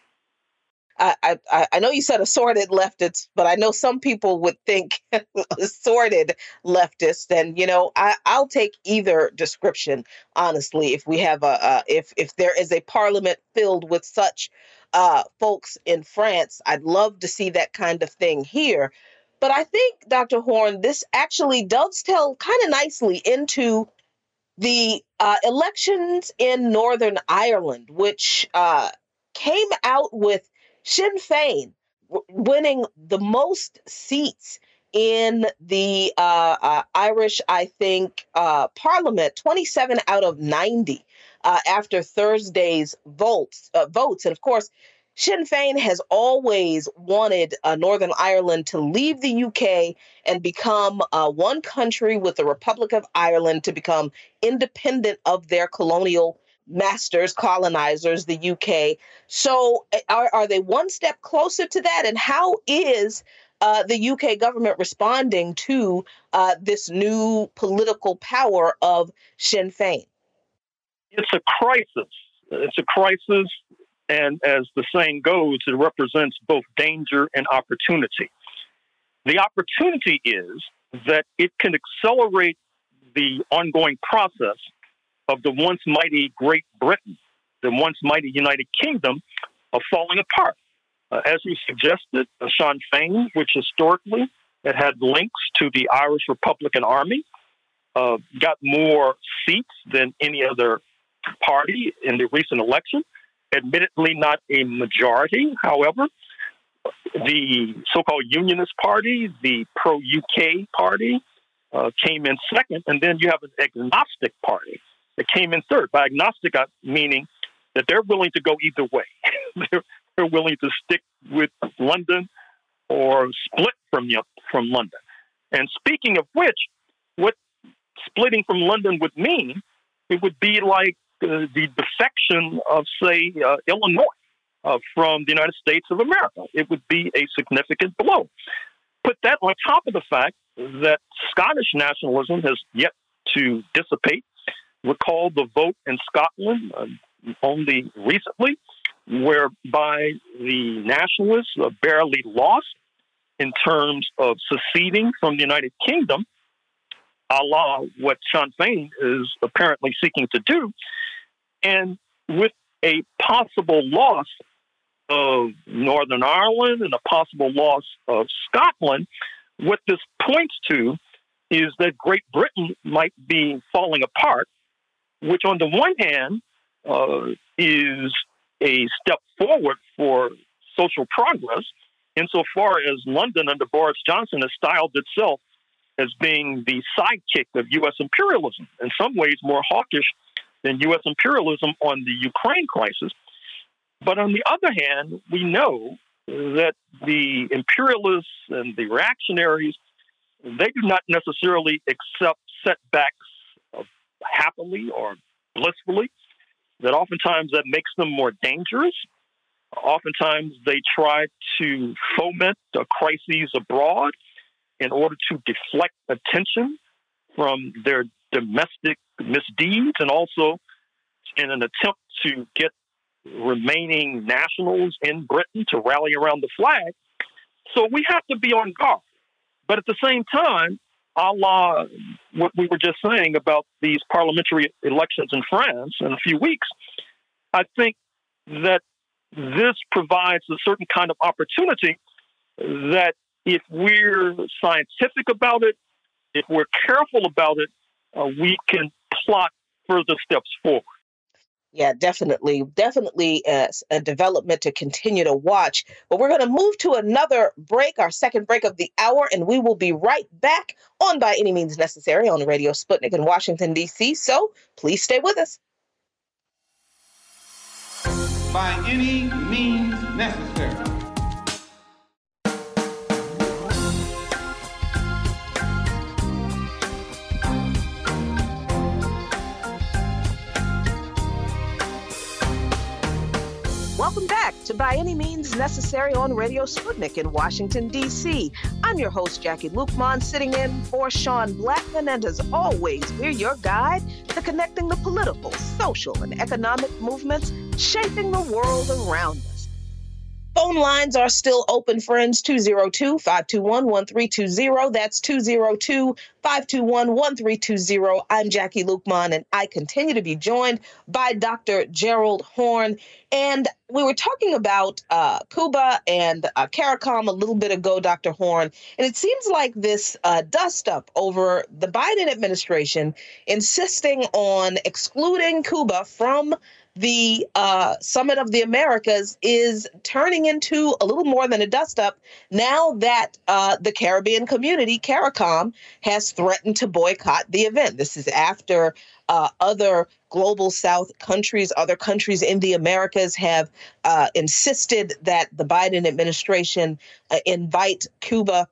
I, I, I know you said assorted leftists, but I know some people would think [LAUGHS] assorted leftists. And you know, I, I'll take either description honestly. If we have a, uh, if if there is a parliament filled with such uh, folks in France, I'd love to see that kind of thing here. But I think, Dr. Horne, this actually dovetail kind of nicely into the uh, elections in Northern Ireland, which uh, came out with Sinn Féin w- winning the most seats in the uh, uh, Irish, I think, uh, Parliament, 27 out of 90 uh, after Thursday's votes. Uh, votes, and of course, Sinn Féin has always wanted uh, Northern Ireland to leave the UK and become uh, one country with the Republic of Ireland to become independent of their colonial masters, colonizers, the UK. So, eh, are, are they one step closer to that? And how is uh, the UK government responding to uh, this new political power of Sinn Féin? It's a crisis. It's a crisis, and as the saying goes, it represents both danger and opportunity. The opportunity is that it can accelerate the ongoing process of the once mighty Great Britain, the once mighty United Kingdom, of falling apart. Uh, as you suggested, uh, Sinn Féin, which historically it had links to the Irish Republican Army, uh, got more seats than any other party in the recent election. Admittedly, not a majority, however. The so called Unionist Party, the pro UK Party, uh, came in second, and then you have an agnostic party that came in third. By agnostic, meaning that they're willing to go either way. [LAUGHS] they're, they're willing to stick with London or split from from London. And speaking of which, what splitting from London would mean, it would be like the defection of, say, uh, Illinois uh, from the United States of America. It would be a significant blow. Put that on top of the fact that Scottish nationalism has yet to dissipate recall the vote in Scotland uh, only recently, whereby the nationalists uh, barely lost in terms of seceding from the United Kingdom, a la what Sinn Féin is apparently seeking to do, and with a possible loss of Northern Ireland and a possible loss of Scotland, what this points to is that Great Britain might be falling apart which on the one hand uh, is a step forward for social progress, insofar as London under Boris Johnson has styled itself as being the sidekick of U.S. imperialism, in some ways more hawkish than U.S. imperialism on the Ukraine crisis. But on the other hand, we know that the imperialists and the reactionaries, they do not necessarily accept setbacks happily or blissfully, that oftentimes that makes them more dangerous. Oftentimes they try to foment crises abroad in order to deflect attention from their domestic misdeeds and also in an attempt to get remaining nationals in Britain to rally around the flag. So we have to be on guard. But at the same time, a la what we were just saying about these parliamentary elections in France in a few weeks, I think that this provides a certain kind of opportunity that if we're scientific about it, if we're careful about it, uh, we can plot further steps forward. Yeah, definitely. Definitely a, a development to continue to watch. But we're going to move to another break, our second break of the hour, and we will be right back on By Any Means Necessary on Radio Sputnik in Washington, D.C. So please stay with us. By any means necessary. To By Any Means Necessary on Radio Sputnik in Washington, D.C. I'm your host, Jacquie Luqman, sitting in for Sean Blackmon, and as always, we're your guide to connecting the political, social, and economic movements shaping the world around us. Phone lines are still open, friends. 202 521 1320. That's 202 521 1320. I'm Jacquie Luqman, and I continue to be joined by Dr. Gerald Horne. And we were talking about uh, Cuba and uh, CARICOM a little bit ago, Dr. Horne. And it seems like this uh, dust up over the Biden administration insisting on excluding Cuba from the uh, Summit of the Americas is turning into a little more than a dust up now that uh, the Caribbean community, CARICOM, has threatened to boycott the event. This is after uh, other global South countries, other countries in the Americas have uh, insisted that the Biden administration uh, invite Cuba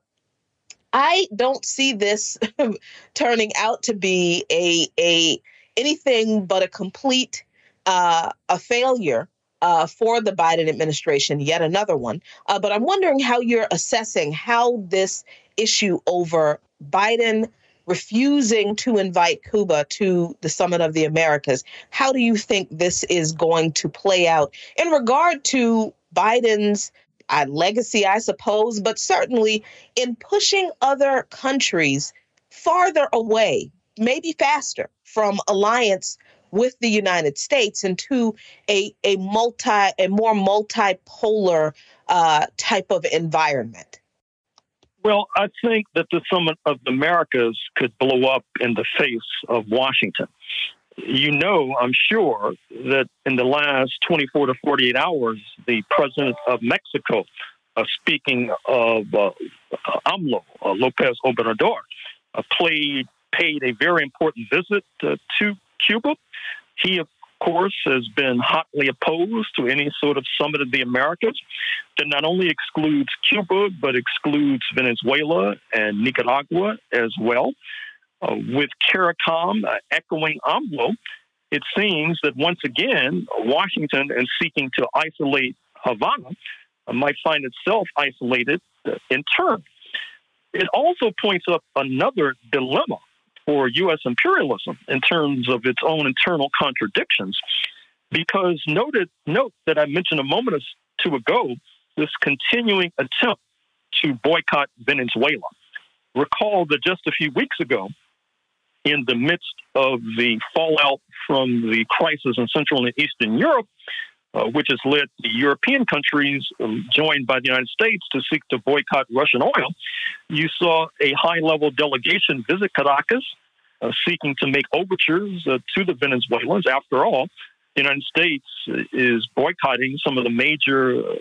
I don't see this [LAUGHS] turning out to be a a anything but a complete uh, a failure uh, for the Biden administration, yet another one. Uh, but I'm wondering how you're assessing how this issue over Biden refusing to invite Cuba to the Summit of the Americas, how do you think this is going to play out in regard to Biden's uh, legacy, I suppose, but certainly in pushing other countries farther away, maybe faster from alliance with the United States into a a multi a more multipolar uh, type of environment? Well, I think that the Summit of the Americas could blow up in the face of Washington. You know, I'm sure that in the last 24 to 48 hours, the president of Mexico, uh, speaking of uh, AMLO, uh, Lopez Obrador, uh, played, paid a very important visit uh, to Cuba. He, of course, has been hotly opposed to any sort of summit of the Americas that not only excludes Cuba, but excludes Venezuela and Nicaragua as well. Uh, with CARICOM uh, echoing AMLO, it seems that once again, Washington, in seeking to isolate Havana, uh, might find itself isolated uh, in turn. It also points up another dilemma for U.S. imperialism in terms of its own internal contradictions. Because noted, note that I mentioned a moment or two ago this continuing attempt to boycott Venezuela. Recall that just a few weeks ago, in the midst of the fallout from the crisis in Central and Eastern Europe, uh, which has led the European countries, um, joined by the United States, to seek to boycott Russian oil. You saw a high level delegation visit Caracas, uh, seeking to make overtures uh, to the Venezuelans. After all, the United States is boycotting some of the major uh,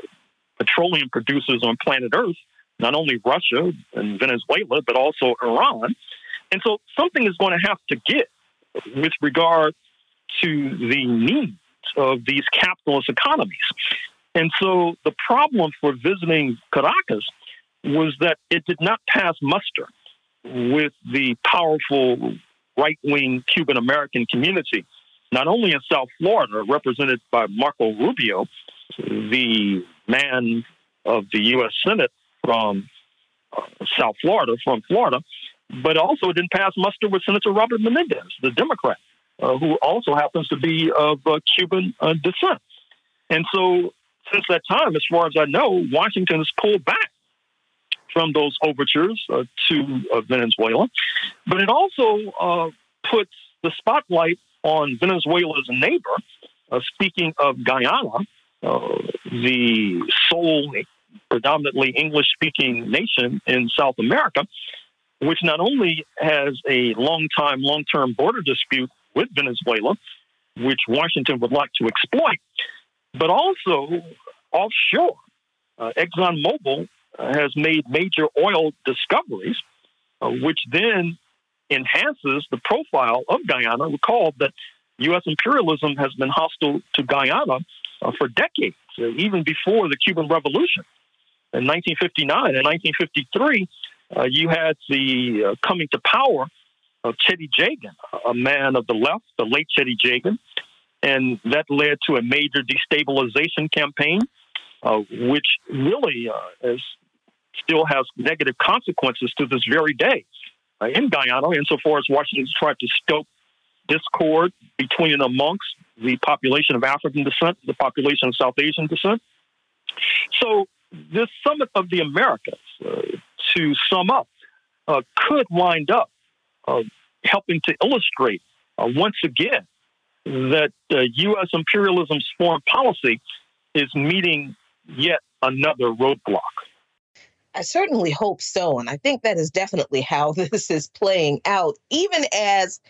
petroleum producers on planet Earth, not only Russia and Venezuela, but also Iran. And so something is going to have to get with regard to the needs of these capitalist economies. And so the problem for visiting Caracas was that it did not pass muster with the powerful right wing Cuban American community, not only in South Florida, represented by Marco Rubio, the man of the U.S. Senate from uh, South Florida, from Florida, but also it didn't pass muster with Senator Robert Menendez, the Democrat, who also happens to be of uh, Cuban uh, descent. And so, since that time, as far as I know, Washington has pulled back from those overtures uh, to uh, Venezuela. But it also uh, puts the spotlight on Venezuela's neighbor. speaking of Guyana, the sole predominantly English speaking nation in South America, which not only has a long time, long term border dispute with Venezuela, which Washington would like to exploit, but also offshore. Uh, ExxonMobil has made major oil discoveries, uh, which then enhances the profile of Guyana. Recall that U.S. imperialism has been hostile to Guyana uh, for decades, uh, even before the Cuban Revolution. In 1959 and 1953, uh, you had the uh, coming to power of Cheddi Jagan, a man of the left, the late Cheddi Jagan, and that led to a major destabilization campaign, uh, which really uh, is, still has negative consequences to this very day uh, in Guyana, insofar as Washington's tried to stoke discord between and amongst the population of African descent, the population of South Asian descent. So, this summit of the Americas, uh, to sum up, uh, could wind up uh, helping to illustrate uh, once again that U.S. imperialism's foreign policy is meeting yet another roadblock. I certainly hope so. And I think that is definitely how [LAUGHS] this is playing out, even as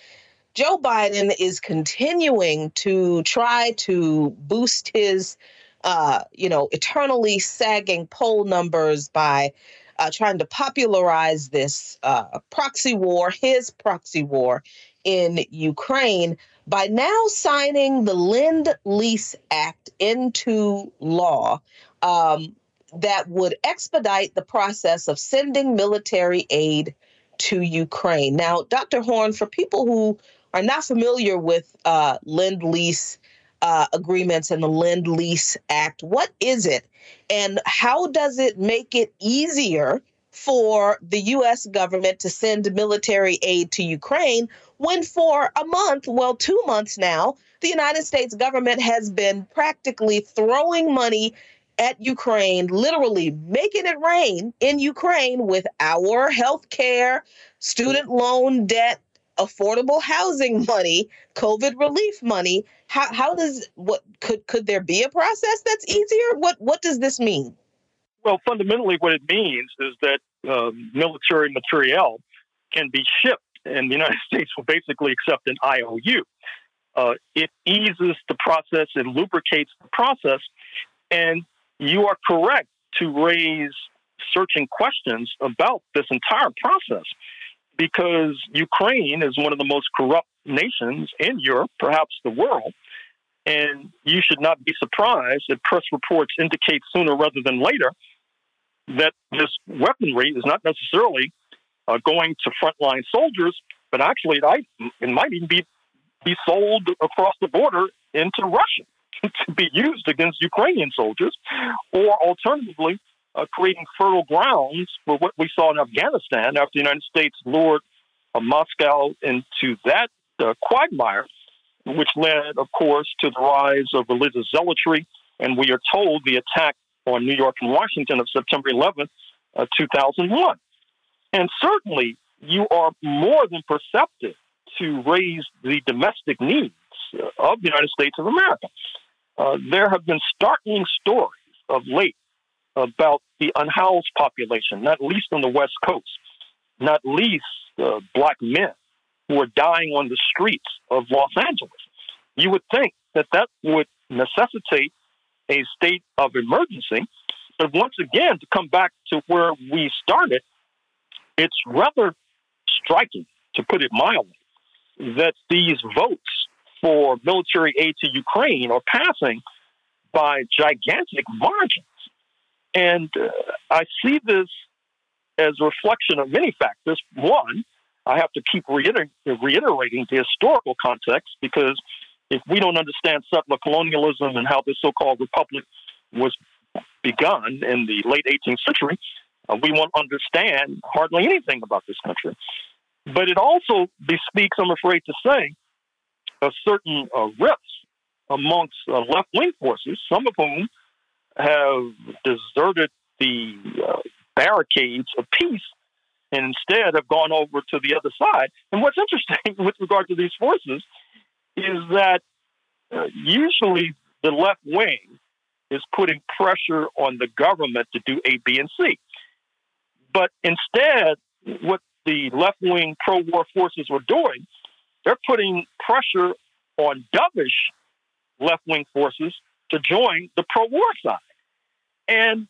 Joe Biden is continuing to try to boost his, uh, you know, eternally sagging poll numbers by uh, trying to popularize this uh, proxy war, his proxy war in Ukraine, by now signing the Lend Lease Act into law. Um, that would expedite the process of sending military aid to Ukraine. Now, Dr. Horne, for people who are not familiar with uh, Lend Lease uh, agreements and the Lend Lease Act, what is it and how does it make it easier for the U.S. government to send military aid to Ukraine when, for a month, well, two months now, the United States government has been practically throwing money at Ukraine, literally making it rain in Ukraine with our health care, student loan debt, affordable housing money, COVID relief money. How, how does what could could there be a process that's easier? What what does this mean? Well, fundamentally, what it means is that uh, military materiel can be shipped, and the United [LAUGHS] States will basically accept an IOU. Uh, it eases the process, it lubricates the process, and you are correct to raise searching questions about this entire process because Ukraine is one of the most corrupt nations in Europe, perhaps the world. And you should not be surprised if press reports indicate sooner rather than later that this weaponry is not necessarily uh, going to frontline soldiers, but actually it, it might even be, be sold across the border into Russia. [LAUGHS] to be used against Ukrainian soldiers, or alternatively, uh, creating fertile grounds for what we saw in Afghanistan after the United States lured uh, Moscow into that uh, quagmire, which led, of course, to the rise of religious zealotry. And we are told the attack on New York and Washington of September 11th, uh, 2001. And certainly, you are more than perceptive to raise the domestic needs uh, of the United States of America. Uh, there have been startling stories of late about the unhoused population, not least on the West Coast, not least uh, black men who are dying on the streets of Los Angeles. You would think that that would necessitate a state of emergency. But once again, to come back to where we started, it's rather striking, to put it mildly, that these votes for military aid to Ukraine are passing by gigantic margins. And uh, I see this as a reflection of many factors. One, I have to keep reiter- reiterating the historical context because if we don't understand settler colonialism and how this so called republic was begun in the late 18th century, uh, we won't understand hardly anything about this country. But it also bespeaks, I'm afraid to say, a certain uh, rifts amongst uh, left wing forces, some of whom have deserted the uh, barricades of peace and instead have gone over to the other side. And what's interesting [LAUGHS] with regard to these forces is that uh, usually the left wing is putting pressure on the government to do A, B, and C. But instead, what the left wing pro war forces were doing, they're putting pressure on dovish left wing forces to join the pro war side. And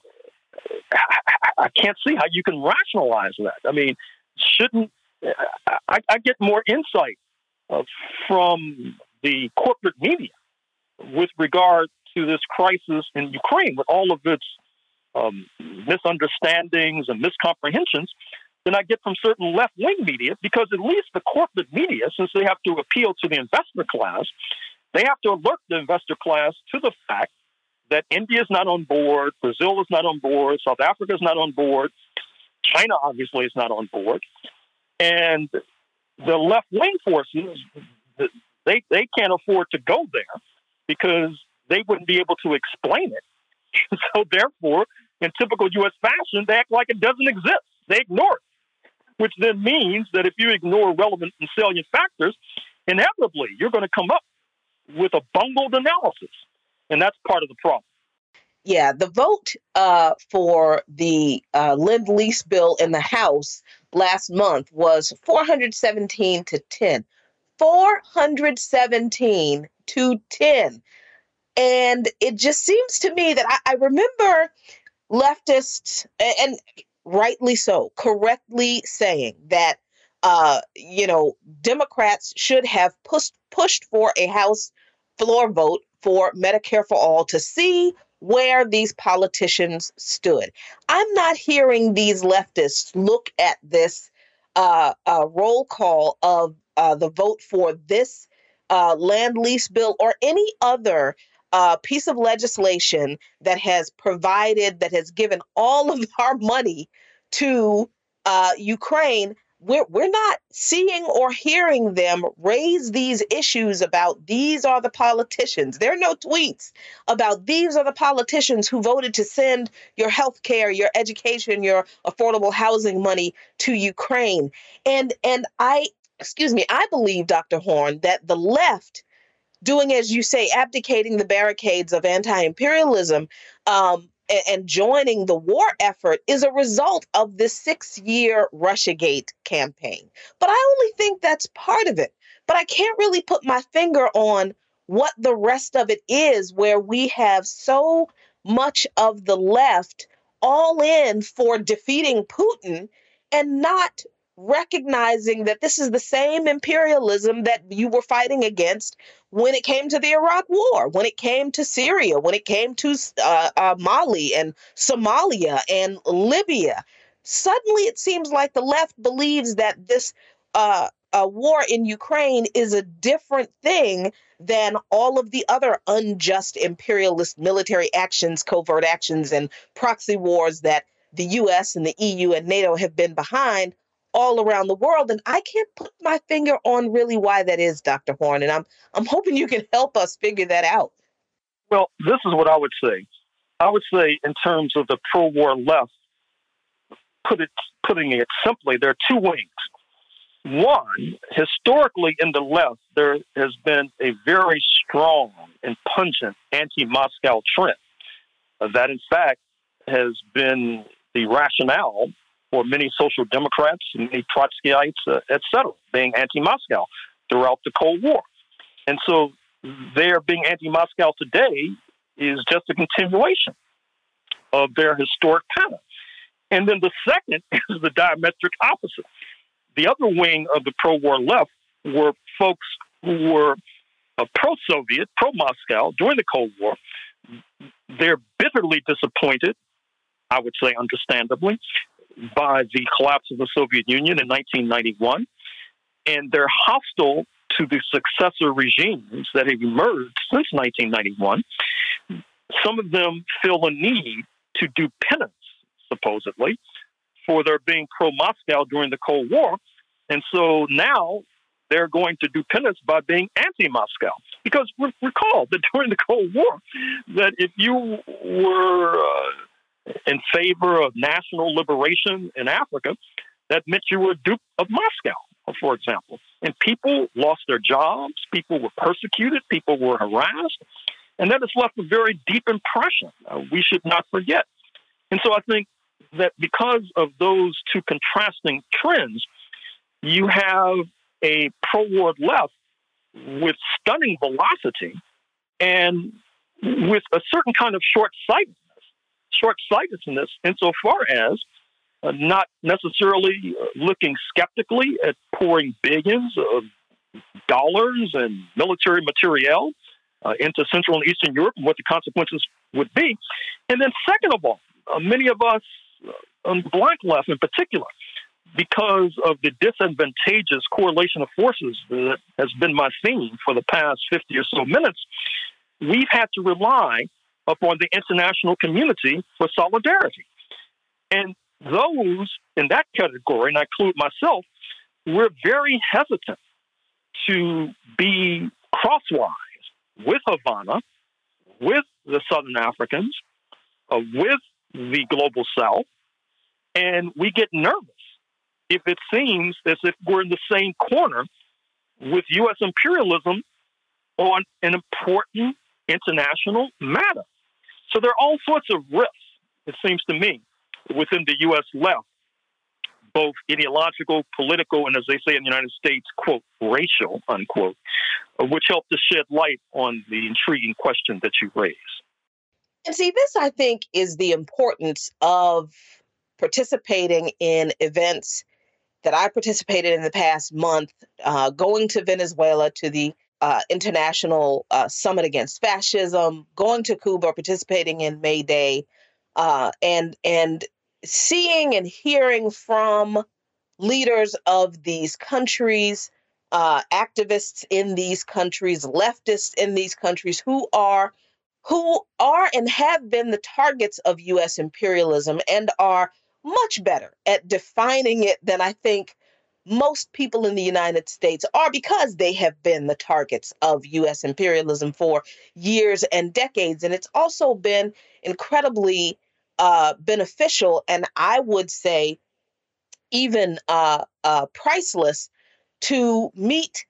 I can't see how you can rationalize that. I mean, shouldn't I, I get more insight uh, from the corporate media with regard to this crisis in Ukraine, with all of its um, misunderstandings and miscomprehensions, than I get from certain left wing media, because at least the corporate media, since they have to appeal to the investor class, they have to alert the investor class to the fact that India is not on board, Brazil is not on board, South Africa is not on board, China obviously is not on board, and the left wing forces they they can't afford to go there because they wouldn't be able to explain it. [LAUGHS] so therefore, in typical U.S. fashion, they act like it doesn't exist. They ignore it, which then means that if you ignore relevant and salient factors, inevitably you're going to come up with a bungled analysis, and that's part of the problem. Yeah, the vote uh, for the uh, Lend Lease bill in the House last month was 417 to 10. 417 to 10. And it just seems to me that I, I remember leftists, and rightly so, correctly saying that, uh, you know, Democrats should have pushed, pushed for a House floor vote for Medicare for all to see where these politicians stood. I'm not hearing these leftists look at this uh, uh, roll call of uh, the vote for this uh, Lend Lease bill or any other uh, piece of legislation that has provided, that has given all of [LAUGHS] our money to uh, Ukraine we're, we're not seeing or hearing them raise these issues about these are the politicians. There are no tweets about these are the politicians who voted to send your health care, your education, your affordable housing money to Ukraine. And and I excuse me, I believe, Dr. Horne, that the left doing as you say, abdicating the barricades of anti-imperialism, um, and joining the war effort is a result of this six year Russiagate campaign. But I only think that's part of it. But I can't really put my finger on what the rest of it is, where we have so much of the left all in for defeating Putin and not recognizing that this is the same imperialism that you were fighting against when it came to the Iraq War, when it came to Syria, when it came to uh, uh, Mali and Somalia and Libya. Suddenly, it seems like the left believes that this uh, war in Ukraine is a different thing than all of the other unjust imperialist military actions, covert actions, and proxy wars that the US and the EU and NATO have been behind all around the world. And I can't put my finger on really why that is, Dr. Horne. And I'm I'm hoping you can help us figure that out. Well, this is what I would say. I would say in terms of the pro-war left, put it putting it simply, there are two wings. One, historically in the left, there has been a very strong and pungent anti-Moscow trend. Uh, that, in fact, has been the rationale for many social democrats, many Trotskyites, uh, etc., being anti-Moscow throughout the Cold War. And so their being anti-Moscow today is just a continuation of their historic pattern. And then the second [LAUGHS] is the diametric opposite. The other wing of the pro-war left were folks who were uh, pro-Soviet, pro-Moscow during the Cold War. They're bitterly disappointed, I would say understandably, by the collapse of the Soviet Union in 1991, and they're hostile to the successor regimes that have emerged since 1991. Some of them feel a need to do penance, supposedly, for their being pro Moscow during the Cold War. And so now they're going to do penance by being anti Moscow. Because recall that [LAUGHS] during the Cold War, that if you were uh, in favor of national liberation in Africa, that meant you were a dupe of Moscow, for example. And people lost their jobs, people were persecuted, people were harassed. And that has left a very deep impression. Uh, we should not forget. And so I think that because of those two contrasting trends, you have a pro war left with stunning velocity and with a certain kind of short sightedness. Short sightedness insofar as uh, not necessarily uh, looking skeptically at pouring billions of dollars and military materiel uh, into Central and Eastern Europe and what the consequences would be. And then, second of all, uh, many of us uh, on the black left in particular, because of the disadvantageous correlation of forces that has been my theme for the past 50 or so minutes, we've had to rely upon the international community for solidarity. And those in that category, and I include myself, we're very hesitant to be crosswise with Havana, with the Southern Africans, uh, with the global South, and we get nervous if it seems as if we're in the same corner with U.S. imperialism on an important international matter. So there are all sorts of rifts, it seems to me, within the U.S. left, both ideological, political, and as they say in the United States, quote, racial, unquote, which help to shed light on the intriguing question that you raise. And see, this, I think, is the importance of participating in events that I participated in the past month, uh, going to Venezuela to the uh, International uh, Summit Against Fascism, going to Cuba, participating in May Day, uh, and and seeing and hearing from leaders of these countries, uh, activists in these countries, leftists in these countries who are who are and have been the targets of U.S. imperialism and are much better at defining it than I think most people in the United States are because they have been the targets of US imperialism for years and decades. And it's also been incredibly uh, beneficial and I would say even uh, uh, priceless to meet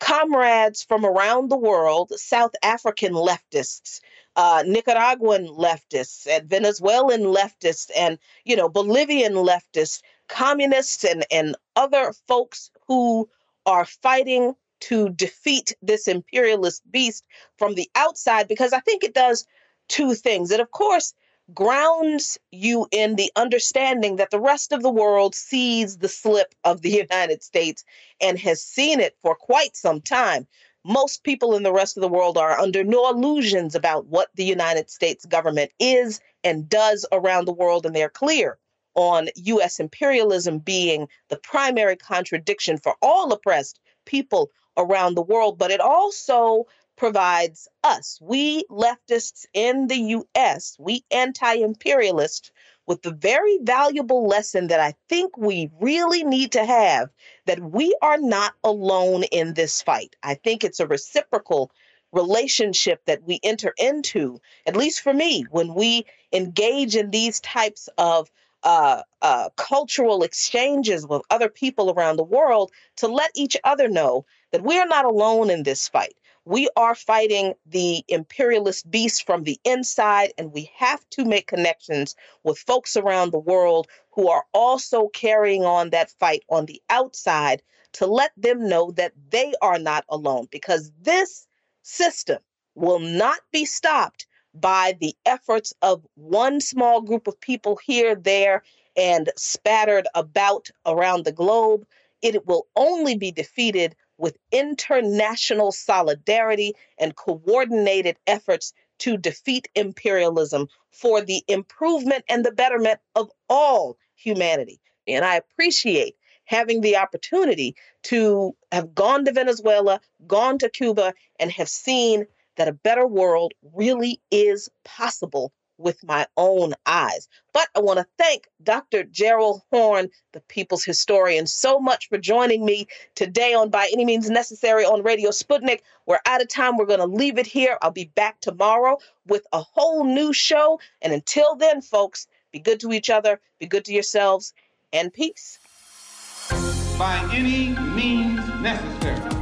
comrades from around the world, South African leftists, uh, Nicaraguan leftists, and Venezuelan leftists, and you know Bolivian leftists, communists, and and other folks who are fighting to defeat this imperialist beast from the outside, because I think it does two things. It of course grounds you in the understanding that the rest of the world sees the slip of the [LAUGHS] United States and has seen it for quite some time. Most people in the rest of the world are under no illusions about what the United States government is and does around the world, and they're clear on U.S. imperialism being the primary contradiction for all oppressed people around the world. But it also provides us, we leftists in the US, we anti imperialists, with the very valuable lesson that I think we really need to have that we are not alone in this fight. I think it's a reciprocal relationship that we enter into, at least for me, when we engage in these types of uh, uh, cultural exchanges with other people around the world to let each other know that we are not alone in this fight. We are fighting the imperialist beast from the inside, and we have to make connections with folks around the world who are also carrying on that fight on the outside to let them know that they are not alone because this system will not be stopped by the efforts of one small group of people here, there, and spattered about around the globe. It will only be defeated with international solidarity and coordinated efforts to defeat imperialism for the improvement and the betterment of all humanity. And I appreciate having the opportunity to have gone to Venezuela, gone to Cuba, and have seen that a better world really is possible with my own eyes. But I want to thank Dr. Gerald Horne, the people's historian, so much for joining me today on By Any Means Necessary on Radio Sputnik. We're out of time. We're going to leave it here. I'll be back tomorrow with a whole new show. And until then, folks, be good to each other, be good to yourselves, and peace. By any means necessary.